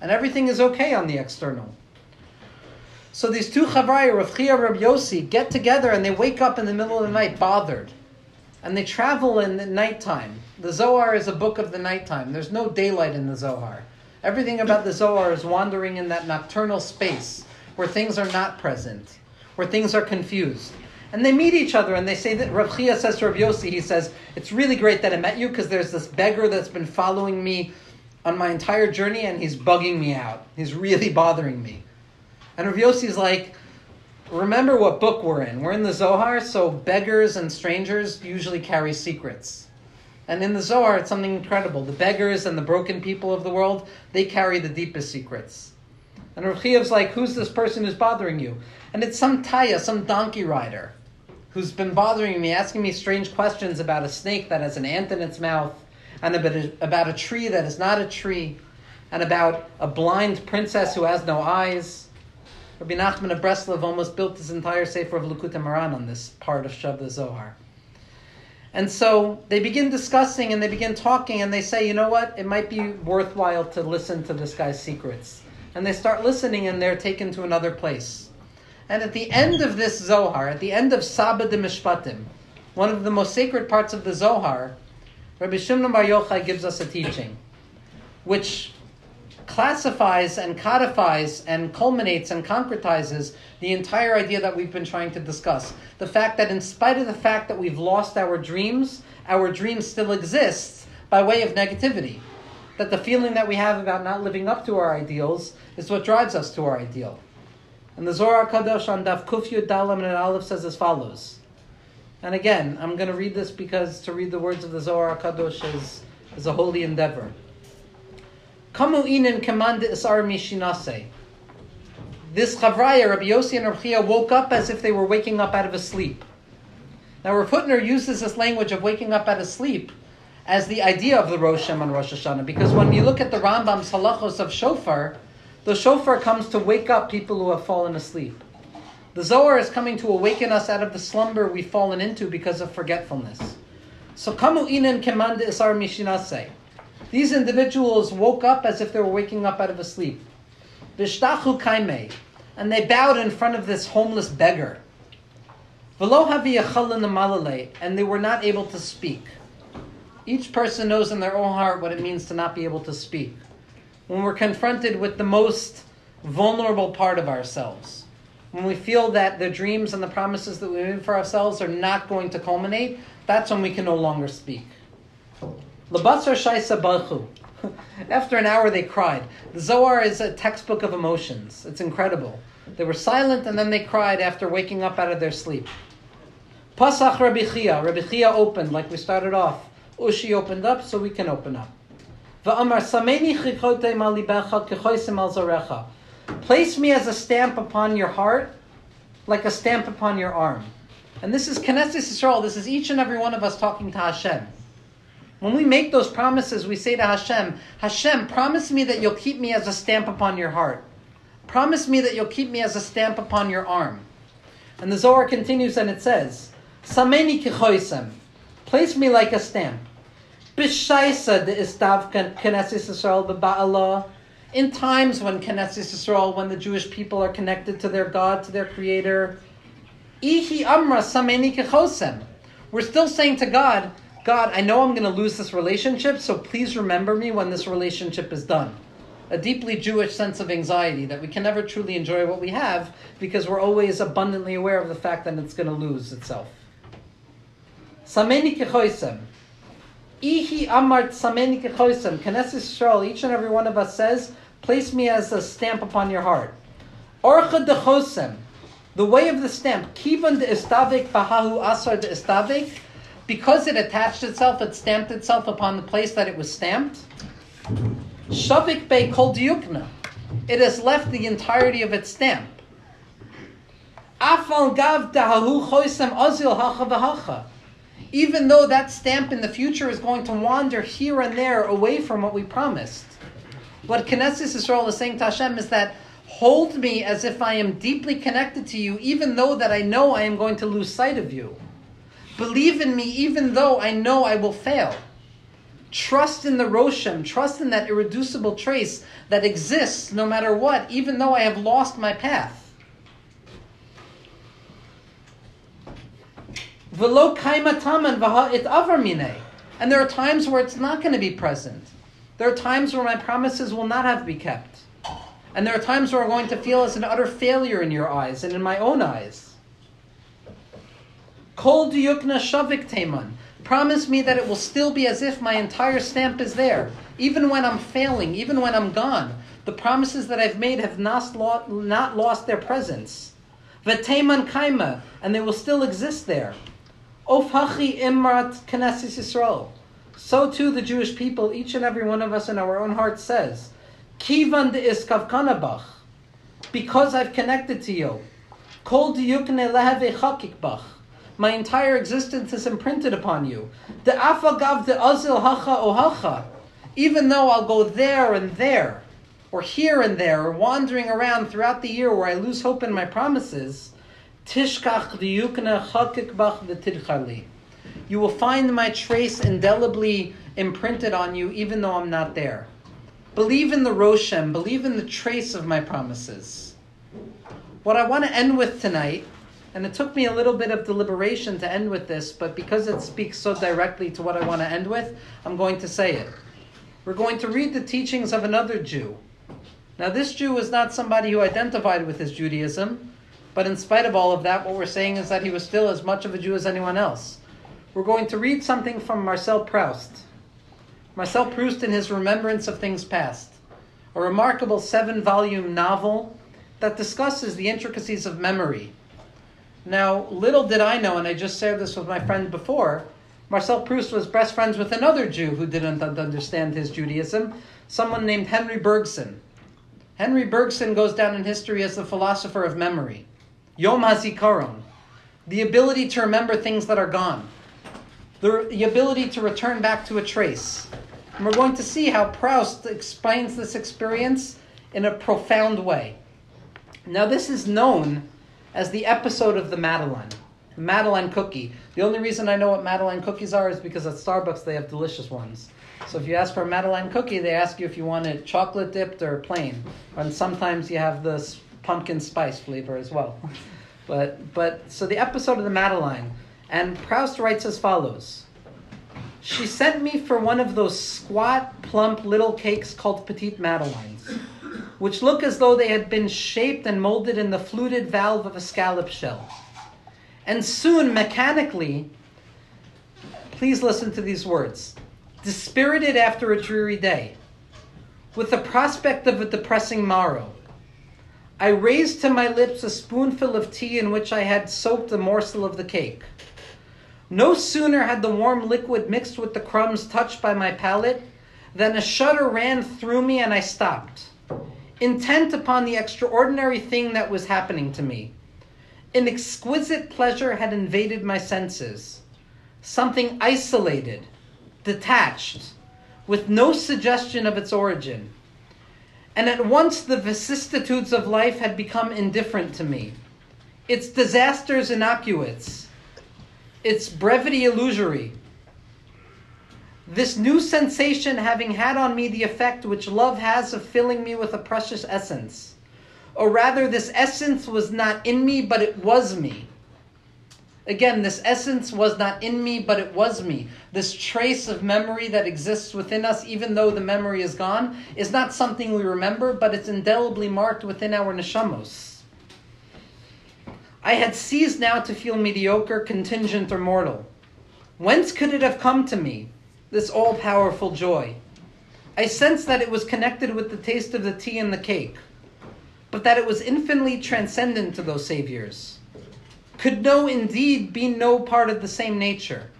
And everything is okay on the external. So these two Chavraya, Rav Chia Rav Yossi, get together and they wake up in the middle of the night bothered. And they travel in the nighttime. The Zohar is a book of the nighttime. There's no daylight in the Zohar. Everything about the Zohar is wandering in that nocturnal space where things are not present, where things are confused. And they meet each other and they say that Rav Chia says to Rav Yossi, he says, It's really great that I met you because there's this beggar that's been following me on my entire journey and he's bugging me out. He's really bothering me. And Rav Yossi is like, Remember what book we're in. We're in the Zohar, so beggars and strangers usually carry secrets. And in the Zohar, it's something incredible. The beggars and the broken people of the world, they carry the deepest secrets. And Rav Chia's like, who's this person who's bothering you? And it's some taya, some donkey rider, who's been bothering me, asking me strange questions about a snake that has an ant in its mouth, and about a, tree that is not a tree, and about a blind princess who has no eyes. Rabbi Nachman of Breslov almost built his entire Sefer of Likutei Moharan on this part of Shabda Zohar. And so they begin discussing and they begin talking and they say, you know what, it might be worthwhile to listen to this guy's secrets. And they start listening and they're taken to another place. And at the end of this Zohar, at the end of Saba de Mishpatim, one of the most sacred parts of the Zohar, Rabbi Shimon Bar Yochai gives us a teaching, which classifies and codifies and culminates and concretizes the entire idea that we've been trying to discuss. The fact that, in spite of the fact that we've lost our dreams, our dreams still exist by way of negativity. That the feeling that we have about not living up to our ideals is what drives us to our ideal. And the Zohar Kadosh on Daf Kufyu Dalam and Aleph says as follows. And again, I'm going to read this because to read the words of the Zohar Kadosh is, is a holy endeavor. Kamu inen command isar mishinase. This Chavraya, Rabbi Yossi and Rabbi woke up as if they were waking up out of a sleep. Now, Rav Hutner uses this language of waking up out of sleep as the idea of the Rosh Rosh Hashanah, because when you look at the Rambam's halachos of shofar, the shofar comes to wake up people who have fallen asleep. The Zohar is coming to awaken us out of the slumber we've fallen into because of forgetfulness. So kamu inen kemand isar mishinase. These individuals woke up as if they were waking up out of a sleep. Vishtachu kaime. And they bowed in front of this homeless beggar. And they were not able to speak. Each person knows in their own heart what it means to not be able to speak. When we're confronted with the most vulnerable part of ourselves, when we feel that the dreams and the promises that we made for ourselves are not going to culminate, that's when we can no longer speak. After an hour, they cried. The Zohar is a textbook of emotions. It's incredible. They were silent and then they cried after waking up out of their sleep. Pasach Rabbi Chia. Rabbi Chia opened, like we started off. Ushi opened up, so we can open up. Place me as a stamp upon your heart, like a stamp upon your arm. And this is Knesset Yisrael. This is each and every one of us talking to Hashem. When we make those promises, we say to Hashem, Hashem, promise me that you'll keep me as a stamp upon your heart. Promise me that you'll keep me as a stamp upon your arm. And the Zohar continues and it says, Sameni kichoisem. Place me like a stamp. Bishaisa de istav Knesset Yisrael ba'ala. In times when Knesset Yisrael, when the Jewish people are connected to their God, to their Creator, Ihi amra sameni kichosem. We're still saying to God, God, I know I'm going to lose this relationship, so please remember me when this relationship is done. A deeply Jewish sense of anxiety that we can never truly enjoy what we have because we're always abundantly aware of the fact that it's going to lose itself. Sameni kechoisem. Ihi amart. Knesset Yisrael, each and every one of us says, place me as a stamp upon your heart. Orcha dechosem. The way of the stamp. Kivan de estavik bahahu asar de estavik because it attached itself, it stamped itself upon the place that it was stamped. Shavik Bey Kol Diukna. It has left the entirety of its stamp. Afal Gav Dahahu Choisem Ozil Hacha V'Hacha. Even though that stamp in the future is going to wander here and there away from what we promised. What Knesset Yisrael is saying to Hashem is that hold me as if I am deeply connected to you, even though that I know I am going to lose sight of you. Believe in me even though I know I will fail. Trust in the Roshem, trust in that irreducible trace that exists no matter what, even though I have lost my path. Velo kaimataman vaha it avarmine. And there are times where it's not going to be present. There are times where my promises will not have to be kept. And there are times where I'm going to feel as an utter failure in your eyes and in my own eyes. Kol diyukna shavik teman. Promise me that it will still be as if my entire stamp is there, even when I'm failing, even when I'm gone. The promises that I've made have not lost, their presence. V'teman kaima, and they will still exist there. Ofhachi imrat knesset Yisrael. So too the Jewish people, each and every one of us in our own heart says, Kivan de iskav kanabach. Because I've connected to you. Kol diyukne leheve chakikbach. My entire existence is imprinted upon you. The afagav the azil hacha ohacha. Even though I'll go there and there, or here and there, or wandering around throughout the year where I lose hope in my promises, tishkach diyukna chakikbach v'tidchali. You will find my trace indelibly imprinted on you, even though I'm not there. Believe in the Roshem, believe in the trace of my promises. What I want to end with tonight and it took me a little bit of deliberation to end with this, but because it speaks so directly to what I want to end with, I'm going to say it. We're going to read the teachings of another Jew. Now, this Jew was not somebody who identified with his Judaism, but in spite of all of that, what we're saying is that he was still as much of a Jew as anyone else. We're going to read something from Marcel Proust. Marcel Proust in his Remembrance of Things Past, a remarkable seven volume novel that discusses the intricacies of memory now, little did I know, and I just shared this with my friend before, Marcel Proust was best friends with another Jew who didn't understand his Judaism, someone named Henri Bergson. Henri Bergson goes down in history as the philosopher of memory. Yom HaZikaron, the ability to remember things that are gone, the, the ability to return back to a trace. And we're going to see how Proust explains this experience in a profound way. Now, this is known as the episode of the Madeleine. Madeleine cookie. The only reason I know what Madeleine cookies are is because at Starbucks they have delicious ones. So if you ask for a Madeleine cookie, they ask you if you want it chocolate dipped or plain. And sometimes you have the pumpkin spice flavor as well. But but so the episode of the Madeleine, and Proust writes as follows. She sent me for one of those squat, plump little cakes called petite madeleines which look as though they had been shaped and molded in the fluted valve of a scallop shell. And soon, mechanically, please listen to these words dispirited after a dreary day, with the prospect of a depressing morrow. I raised to my lips a spoonful of tea in which I had soaked a morsel of the cake. No sooner had the warm liquid mixed with the crumbs touched by my palate than a shudder ran through me and I stopped, intent upon the extraordinary thing that was happening to me. An exquisite pleasure had invaded my senses, something isolated, detached, with no suggestion of its origin. And at once the vicissitudes of life had become indifferent to me, its disasters innocuous, its brevity illusory. This new sensation having had on me the effect which love has of filling me with a precious essence. Or rather, this essence was not in me, but it was me. Again, this essence was not in me, but it was me. This trace of memory that exists within us, even though the memory is gone, is not something we remember, but it's indelibly marked within our neshamos. I had ceased now to feel mediocre, contingent, or mortal. Whence could it have come to me, this all powerful joy? I sensed that it was connected with the taste of the tea and the cake, but that it was infinitely transcendent to those saviors could no indeed be no part of the same nature.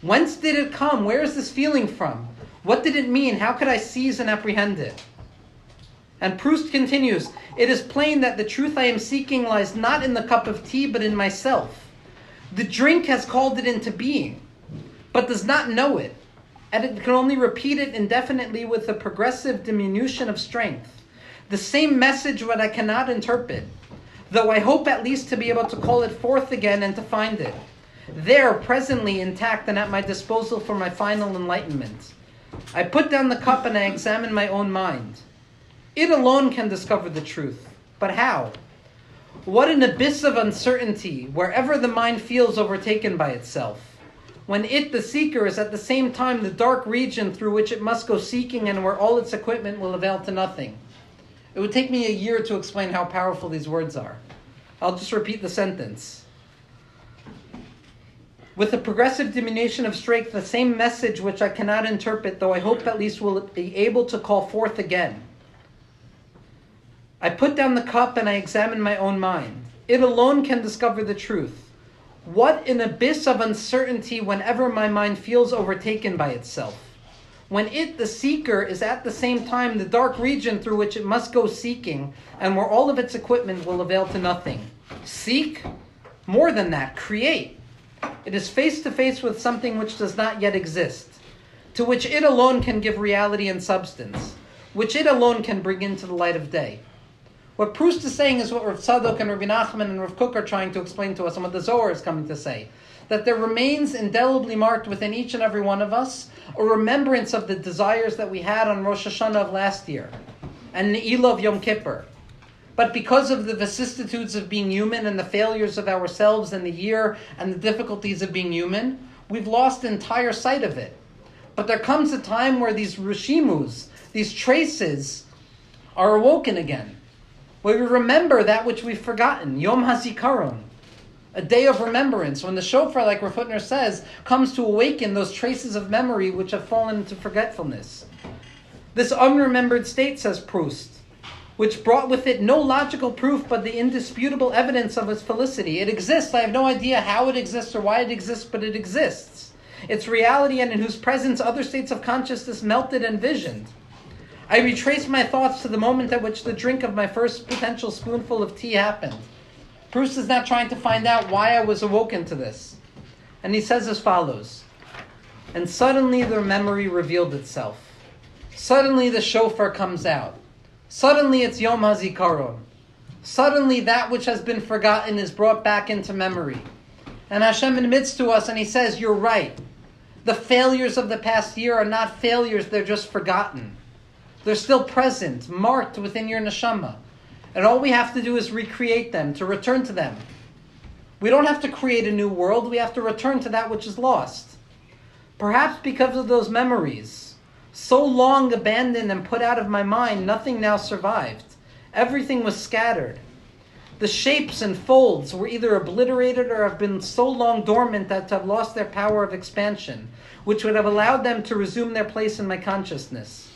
Whence did it come? Where is this feeling from? What did it mean? How could I seize and apprehend it? And Proust continues It is plain that the truth I am seeking lies not in the cup of tea, but in myself. The drink has called it into being, but does not know it, and it can only repeat it indefinitely with a progressive diminution of strength. The same message, what I cannot interpret, though I hope at least to be able to call it forth again and to find it. There, presently intact and at my disposal for my final enlightenment. I put down the cup and I examine my own mind. It alone can discover the truth. But how? What an abyss of uncertainty wherever the mind feels overtaken by itself. When it, the seeker, is at the same time the dark region through which it must go seeking and where all its equipment will avail to nothing. It would take me a year to explain how powerful these words are. I'll just repeat the sentence. With a progressive diminution of strength, the same message which I cannot interpret, though I hope at least will be able to call forth again. I put down the cup and I examine my own mind. It alone can discover the truth. What an abyss of uncertainty whenever my mind feels overtaken by itself when it, the seeker, is at the same time the dark region through which it must go seeking, and where all of its equipment will avail to nothing. Seek, more than that, create. It is face to face with something which does not yet exist, to which it alone can give reality and substance, which it alone can bring into the light of day. What Proust is saying is what Rav Tzadok and Rabbi Nachman and Rav Kook are trying to explain to us, and what the Zohar is coming to say that there remains indelibly marked within each and every one of us a remembrance of the desires that we had on Rosh Hashanah of last year and Ne'ilah of Yom Kippur. But because of the vicissitudes of being human and the failures of ourselves and the year and the difficulties of being human, we've lost entire sight of it. But there comes a time where these rishimus, these traces, are awoken again. Where we remember that which we've forgotten. Yom HaZikaron a day of remembrance, when the shofar, like Rav Hutner says, comes to awaken those traces of memory which have fallen into forgetfulness. This unremembered state, says Proust, which brought with it no logical proof but the indisputable evidence of its felicity. It exists. I have no idea how it exists or why it exists, but it exists. Its reality and in whose presence other states of consciousness melted and visioned. I retrace my thoughts to the moment at which the drink of my first potential spoonful of tea happened. Proust is not trying to find out why I was awoken to this. And he says as follows And suddenly the memory revealed itself. Suddenly the shofar comes out. Suddenly it's Yom HaZikaron. Suddenly that which has been forgotten is brought back into memory. And Hashem admits to us and he says, You're right. The failures of the past year are not failures, they're just forgotten. They're still present, marked within your neshama. And all we have to do is recreate them, to return to them. We don't have to create a new world, we have to return to that which is lost. Perhaps because of those memories, So long abandoned and put out of my mind, nothing now survived. Everything was scattered. The shapes and folds were either obliterated or have been so long dormant that have lost their power of expansion, which would have allowed them to resume their place in my consciousness.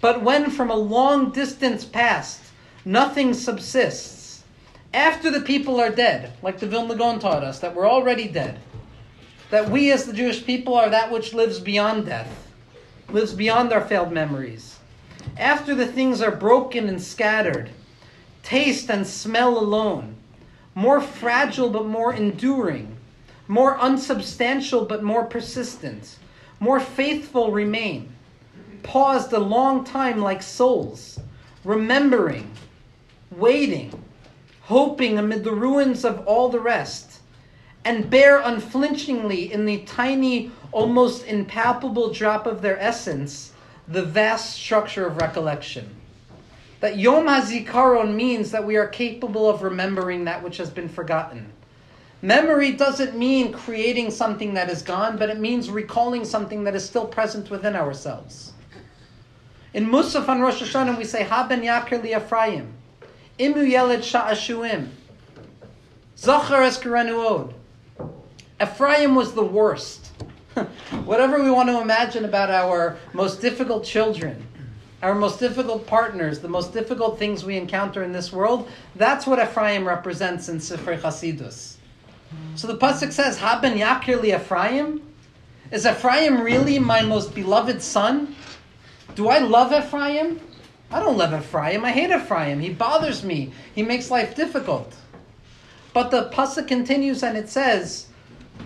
But when from a long distance past, nothing subsists, after the people are dead, like the Vilna Gaon taught us, that we're already dead, that we as the Jewish people are that which lives beyond death, lives beyond our failed memories. After the things are broken and scattered, taste and smell alone, more fragile but more enduring, more unsubstantial but more persistent, more faithful remain, paused a long time like souls, remembering, waiting, hoping amid the ruins of all the rest, and bear unflinchingly in the tiny, almost impalpable drop of their essence the vast structure of recollection. That Yom HaZikaron means that we are capable of remembering that which has been forgotten. Memory doesn't mean creating something that is gone, but it means recalling something that is still present within ourselves. In Musaf on Rosh Hashanah, we say, Haben Yakir li Ephraim, Imu Yeled Sha'ashuim, Zachar Eskerenuod. Ephraim was the worst. Whatever we want to imagine about our most difficult children, our most difficult partners, the most difficult things we encounter in this world, that's what Ephraim represents in Sifrei Chasidus. So the pasuk says, "Haben yakir li Ephraim." Is Ephraim really my most beloved son? Do I love Ephraim? I don't love Ephraim. I hate Ephraim. He bothers me. He makes life difficult. But the pasuk continues and it says,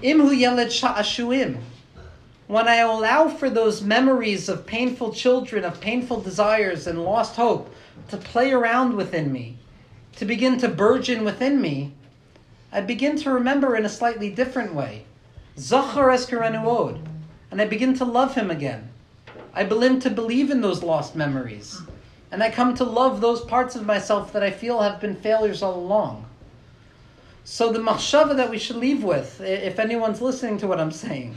"Imhu yeled sha'ashuim." When I allow for those memories of painful children, of painful desires and lost hope to play around within me, to begin to burgeon within me, I begin to remember in a slightly different way. Zachar eskerenuod. And I begin to love him again. I begin to believe in those lost memories. And I come to love those parts of myself that I feel have been failures all along. So the machshava that we should leave with, if anyone's listening to what I'm saying,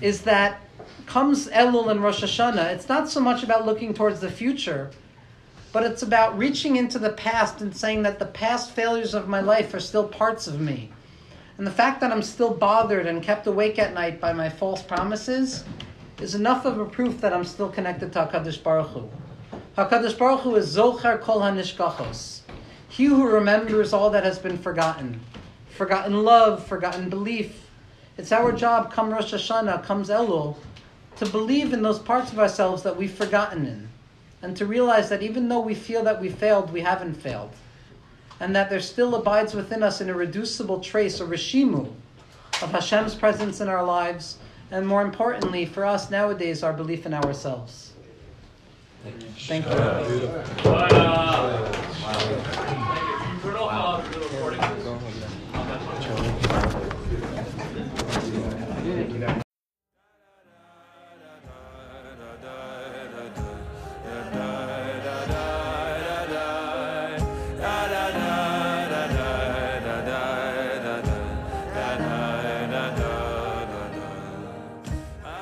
is that comes Elul and Rosh Hashanah, it's not so much about looking towards the future, but it's about reaching into the past and saying that the past failures of my life are still parts of me. And the fact that I'm still bothered and kept awake at night by my false promises is enough of a proof that I'm still connected to HaKadosh Baruch Hu. HaKadosh Baruch Hu is Zochar Kol HaNishkachos. He who remembers all that has been forgotten. Forgotten love, forgotten belief. It's our job, come Rosh Hashanah, comes Elul, to believe in those parts of ourselves that we've forgotten in. And to realize that even though we feel that we failed, we haven't failed. And that there still abides within us an irreducible trace, or rishimu, of Hashem's presence in our lives, and more importantly, for us nowadays, our belief in ourselves. Thank you.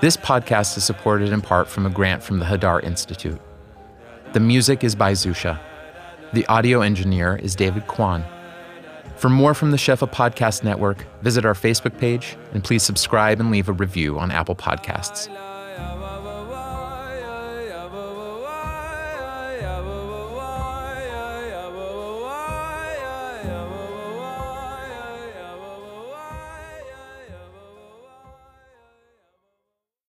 This podcast is supported in part from a grant from the Hadar Institute. The music is by Zusha. The audio engineer is David Kwan. For more from the Shefa Podcast Network, visit our Facebook page and please subscribe and leave a review on Apple Podcasts.